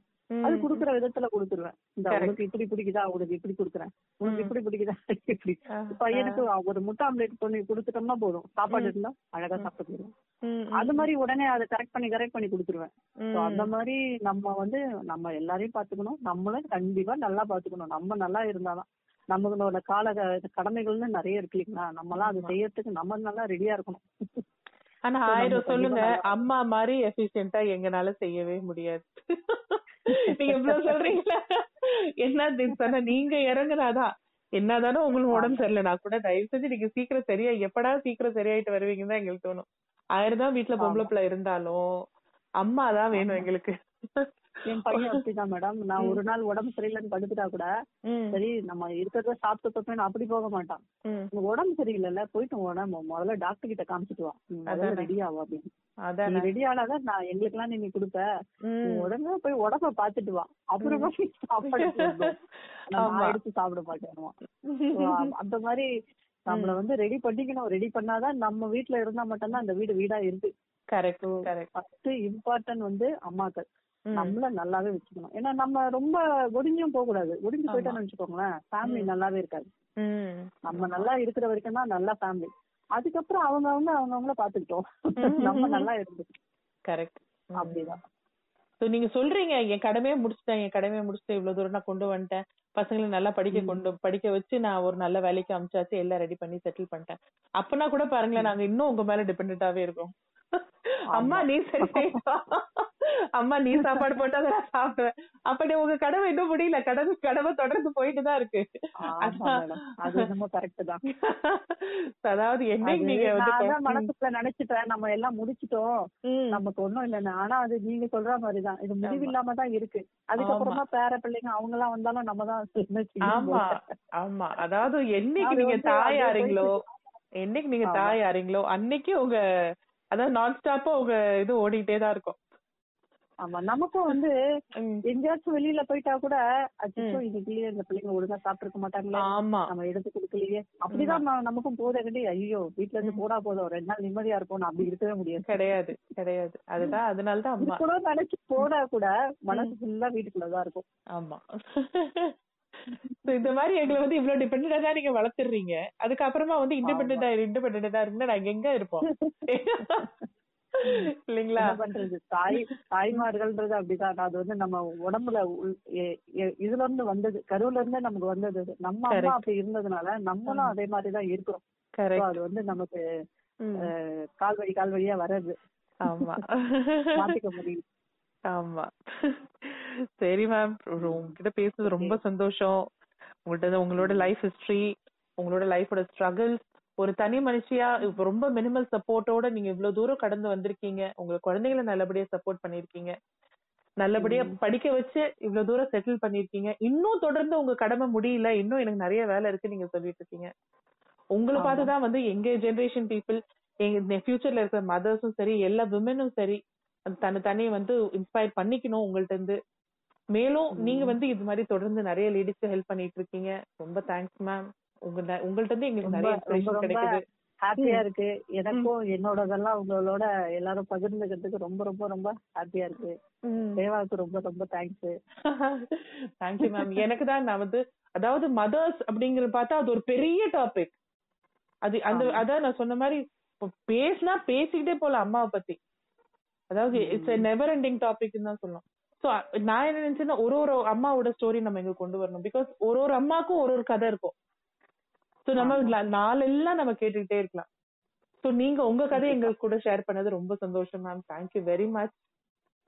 B: அது குடுக்குற விதத்துல குடுத்துருவேன். இந்த. உனக்கு இப்படி பிடிக்குதா? உனக்கு இப்படி குடுக்குறேன். உனக்கு. இப்படி பிடிக்குதா? [LAUGHS] இப்படி பையனுக்கு ஒரு முட்டை ஆம்லேட் பண்ணி கொடுத்துட்டோம்னா போதும். சாப்பாடு. இருந்தா அழகா சாப்பிட்டு போயிடுவோம்
C: ம்.
B: அது மாதிரி உடனே அதை கரெக்ட் பண்ணி கரெக்ட் பண்ணி கொடுத்துருவேன். அந்த மாதிரி நம்ம வந்து நம்ம எல்லாரையும் பாத்துக்கணும் நம்மளும் கண்டிப்பா நல்லா பாத்துக்கணும் நம்ம நல்லா இருந்தாதான். நம்மளோட கால கடமைகள்னு நிறைய இருக்கு இல்லைங்களா? நம்மலாம் அது. செய்யறதுக்கு நம்ம நல்லா ரெடியா இருக்கணும். [LAUGHS]
C: ஆனா ஆயிரம் சொல்லுங்க. அம்மா மாதிரி எஃபிஷியன்ட்டா எங்கனால செய்யவே முடியாது. நீங்க இவ்வளவு [LAUGHS] சொல்றீங்களா? என்ன சொன்ன நீங்க இறங்குனாதான். என்னதானே உங்களுக்கு உடம்பு சரியில்லைனா கூட தயவு செஞ்சு நீங்க சீக்கிரம் சரியா எப்படா சீக்கிரம் சரியாயிட்டு வருவீங்கன்னு தான் எங்களுக்கு தோணும். ஆயிரம் தான் வீட்டுல பொம்பளை. பிள்ளை இருந்தாலும் அம்மா தான் வேணும். எங்களுக்கு.
B: என் பையன் அப்படிதான் மேடம் நான். ஒரு நாள் உடம்பு சரியில்லைன்னு படுத்துட்டா கூட சரி நம்ம இருக்கிறத சாப்பிட்டு போப்பேன் அப்படி போக மாட்டான். உடம்பு சரியில்லைல்ல போயிட்டு உடம்பு முதல்ல டாக்டர் கிட்ட காமிச்சிட்டு வா. முதல்ல. ரெடி ஆகும் அப்படின்னு. ரெடி ஆனாதான் நான் எங்களுக்கு எல்லாம் நீ கொடுப்ப. உடனே போய் உடம்ப பாத்துட்டு வா. அப்புறமா சாப்பாடு எடுத்து சாப்பிட அ- அந்த மாதிரி நம்மள வந்து ரெடி பண்ணிக்கணும். ரெடி பண்ணாதான் நம்ம வீட்ல இருந்தா மட்டும்தான் அந்த வீடு வீடா இருக்கு.
C: கரெக்ட் கரெக்ட்
B: ஃபர்ஸ்ட் இம்பார்ட்டன்ட் வந்து அம்மாக்கள். நம்மள நல்லாவே வச்சுக்கணும். ஏன்னா நம்ம ரொம்ப ஒடிஞ்சும் போக கூடாது ஒடிஞ்சு. போயிட்டோம்னு வச்சுக்கோங்களேன் ஃபேமிலி. நல்லாவே இருக்காது. நம்ம நல்லா இருக்கிற வரைக்கும் தான் நல்ல ஃபேமிலி அதுக்கப்புறம் அவங்க அவங்க அவங்க அவங்கள பாத்துக்கிட்டோம். நம்ம நல்லா இருந்து.
C: கரெக்ட்
B: அப்படிதான்.
C: நீங்க சொல்றீங்க என் கடமையை முடிச்சிட்டேன் என் கடமையை முடிச்சுட்டு இவ்வளவு தூரம் நான் கொண்டு வந்துட்டேன். பசங்களை நல்லா படிக்க. கொண்டு படிக்க வச்சு நான் ஒரு நல்ல வேலைக்கு அமிச்சாச்சு எல்லாம் ரெடி பண்ணி செட்டில் பண்ணிட்டேன். அப்பனா கூட பாருங்களேன் நாங்க இன்னும் உங்க மேல டிபெண்டாவே இருக்கோம். அம்மா நீ சரி. [LAUGHS] அம்மா நீ சாப்பாடு போட்டா அதை நான் சாப்பிடுவேன். அப்படி உங்க கடமை இன்னும் முடியல. கடமை கடமை தொடர்ந்து போயிட்டு தான் இருக்கு.
B: அது என்னமோ கரெக்ட் தான். [LAUGHS]
C: அதாவது என்னைக்கு நீங்க வந்து
B: மனசுக்குள்ள நினைச்சிட்டேன். நம்ம எல்லாம் முடிச்சிட்டோம். நமக்கு ஒண்ணும் இல்லைன்னு. ஆனா அது நீங்க சொல்ற மாதிரிதான் இது முடிவில்லாம தான் இருக்கு. அதுக்கப்புறமா பேர பிள்ளைங்க அவங்க எல்லாம் வந்தாலும் நம்ம தான்
C: ஆமா. ஆமா. அதாவது என்னைக்கு நீங்க தாயாரீங்களோ என்னைக்கு நீங்க. தாயாரீங்களோ அன்னைக்கு உங்க அதாவது நான் ஸ்டாப்பா உங்க இது ஓடிட்டே தான் இருக்கும்.
B: ஆமா நமக்கும் வந்து. எங்கேயாச்சும் வெளியில போயிட்டா கூட அச்சோ இன்னைக்கு இந்த பிள்ளைங்க ஒழுங்கா சாப்பிட்டுருக்க மாட்டாங்களே.
C: ஆமா.
B: நம்ம எடுத்து கொடுக்கலையே. அப்படிதான் நமக்கும் போதே கட்டி ஐயோ வீட்ல இருந்து போனா போதும். ரெண்டு நாள் நிம்மதியா இருக்கும் அப்படி இருக்கவே முடியாது.
C: கிடையாது கிடையாது. அதுதான் அதனாலதான்
B: கூட நினைச்சு போனா கூட மனசு ஃபுல்லா வீட்டுக்குள்ளதான் இருக்கும்.
C: ஆமா. [LAUGHS] இந்த மாதிரி எங்களை வந்து இவ்வளவு டிபெண்டா தான் நீங்க வளர்த்துறீங்க. அதுக்கப்புறமா வந்து இண்டிபெண்டா இண்டிபெண்டா இருக்குன்னா நாங்க எங்க இருப்போம்? [LAUGHS] இல்லைங்களா?
B: பண்றது? தாய் தாய்மார்கள்ன்றது அப்படிதான். அது வந்து நம்ம உடம்புல இதுல இருந்து வந்தது கருவுல இருந்து நமக்கு வந்தது. நம்ம அம்மா. அப்படி இருந்ததுனால நம்மளும் அதே மாதிரிதான் இருக்கிறோம். அது வந்து நமக்கு அஹ், கால் வழி கால் வழியா வர்றது.
C: ஆமா.
B: மாத்திக்க முடியும்
C: ஆமா. சரி மேம் உங்ககிட்ட பேசுனது ரொம்ப சந்தோஷம். உங்கள்ட்ட உங்களோட லைஃப் ஹிஸ்டரி உங்களோட லைஃபோட ஸ்ட்ரகிள்ஸ் ஒரு தனி மனுஷியா இப்ப ரொம்ப மினிமல் சப்போர்ட்டோட நீங்க இவ்வளவு தூரம் கடந்து வந்திருக்கீங்க. உங்க குழந்தைகளை நல்லபடியா சப்போர்ட் பண்ணிருக்கீங்க நல்லபடியா படிக்க வச்சு இவ்வளவு தூரம் செட்டில் பண்ணிருக்கீங்க இன்னும் தொடர்ந்து உங்க கடமை முடியல. இன்னும் எனக்கு நிறைய வேலை இருக்கு நீங்க சொல்லிட்டு இருக்கீங்க உங்களை. பார்த்துதான் வந்து எங்க ஜெனரேஷன் பீப்புள் எங்க ஃபியூச்சர்ல இருக்கிற மதர்ஸும் சரி எல்லா விமனும் சரி தன்னை தனியை வந்து இன்ஸ்பயர் பண்ணிக்கணும் உங்கள்ட்ட இருந்து. மேலும். நீங்க வந்து இது மாதிரி தொடர்ந்து நிறைய லேடிஸ்க்கு ஹெல்ப் பண்ணிட்டு இருக்கீங்க. ரொம்ப தேங்க்ஸ் மேம் உங்க உங்கள்ட்ட இருந்து எங்களுக்கு நிறைய இன்ஸ்பிரேஷன் கிடைக்குது.
B: ஹாப்பியா இருக்கு. எனக்கும் என்னோடதெல்லாம் உங்களோட எல்லாரும் பகிர்ந்துக்கிறதுக்கு ரொம்ப ரொம்ப ரொம்ப ஹாப்பியா இருக்கு. தேவாவுக்கு ரொம்ப ரொம்ப தேங்க்ஸ்
C: தேங்க்யூ மேம் எனக்கு தான் நான் வந்து அதாவது மதர்ஸ் அப்படிங்கறது பார்த்தா அது ஒரு பெரிய டாபிக் அது அந்த. அதான் நான் சொன்ன மாதிரி பேசினா பேசிக்கிட்டே போலாம் அம்மாவை பத்தி. அதாவது இட்ஸ் நெவர் எண்டிங் டாபிக் தான் சொல்லணும் சோ நான் என்ன நினைச்சேன்னா ஒரு ஒரு அம்மாவோட ஸ்டோரி நம்ம இங்க கொண்டு வரணும். பிகாஸ் ஒரு ஒரு அம்மாக்கும் ஒரு ஒரு கதை இருக்கும். சோ நம்ம. நாளெல்லாம் நம்ம கேட்டுக்கிட்டே இருக்கலாம். சோ நீங்க உங்க கதையை எங்களுக்கு கூட ஷேர் பண்ணது ரொம்ப சந்தோஷம் மேம் தேங்க்யூ வெரி மச்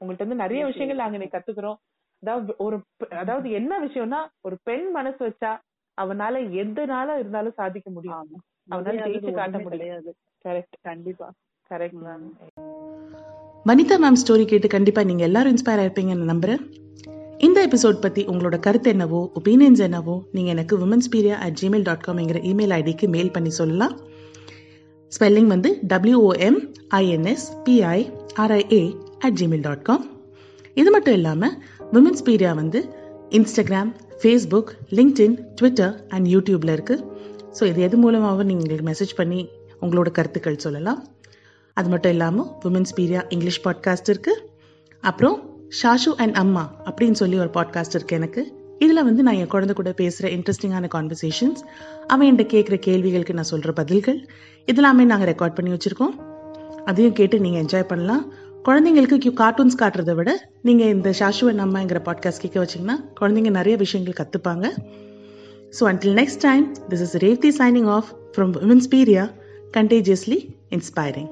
C: உங்கள்ட்ட இருந்து நிறைய. விஷயங்கள் நாங்க இன்னைக்கு கத்துக்கிறோம். அதாவது ஒரு அதாவது என்ன விஷயம்னா ஒரு பெண் மனசு வச்சா அவனால எதுனால இருந்தாலும் சாதிக்க முடியும். அவனால ஜெயிச்சு காட்ட
B: கிடையாது.
C: கரெக்ட்
B: கண்டிப்பா.
C: Correct ma'am
A: Vanitha ma'am story கேட்டு கண்டிப்பா நீங்க எல்லாரும் இன்ஸ்பயர் ஆயிருப்பீங்கன்னு நம்புறேன். இந்த எபிசோட் பத்தி உங்களோட கருத்து என்னவோ ஒப்பீனியன்ஸ் என்னவோ நீங்க எனக்கு women's piria at Gmail dot காம்ங்கிற email ஐடிக்கு மெயில் பண்ணி சொல்லலாம். ஸ்பெல்லிங் வந்து WOM INS PI RIA at Gmail dot com இது மட்டும் இல்லாமல் விமன்ஸ் பீரியா வந்து Instagram Facebook LinkedIn Twitter and யூடியூப்ல இருக்கு. ஸோ இது எது மூலமாகவும் நீங்கள் எங்களுக்கு மெசேஜ் பண்ணி உங்களோட கருத்துக்கள் சொல்லலாம். அது மட்டும் இல்லாமல் உமன்ஸ் பீரியா இங்கிலீஷ் பாட்காஸ்ட் இருக்குது அப்புறம் ஷாஷு அண்ட் அம்மா அப்படின்னு சொல்லி ஒரு பாட்காஸ்ட் இருக்குது எனக்கு. இதில் வந்து நான் என் குழந்தை கூட பேசுகிற இன்ட்ரெஸ்டிங்கான கான்வர்சேஷன்ஸ் அவன் என்கிட்ட கேட்குற கேள்விகளுக்கு நான் சொல்கிற பதில்கள் இதெல்லாமே நாங்கள் ரெக்கார்ட் பண்ணி வச்சுருக்கோம். அதையும் கேட்டு நீங்கள் என்ஜாய் பண்ணலாம். குழந்தைங்களுக்கு கார்ட்டூன்ஸ் காட்டுறதை விட நீங்கள் இந்த ஷாஷு அண்ட் அம்மாங்கிற பாட்காஸ்ட் கேட்க வச்சிங்கன்னா குழந்தைங்க நிறைய விஷயங்கள் கற்றுப்பாங்க so until next time this is Revathi signing off from women's piria contagiously inspiring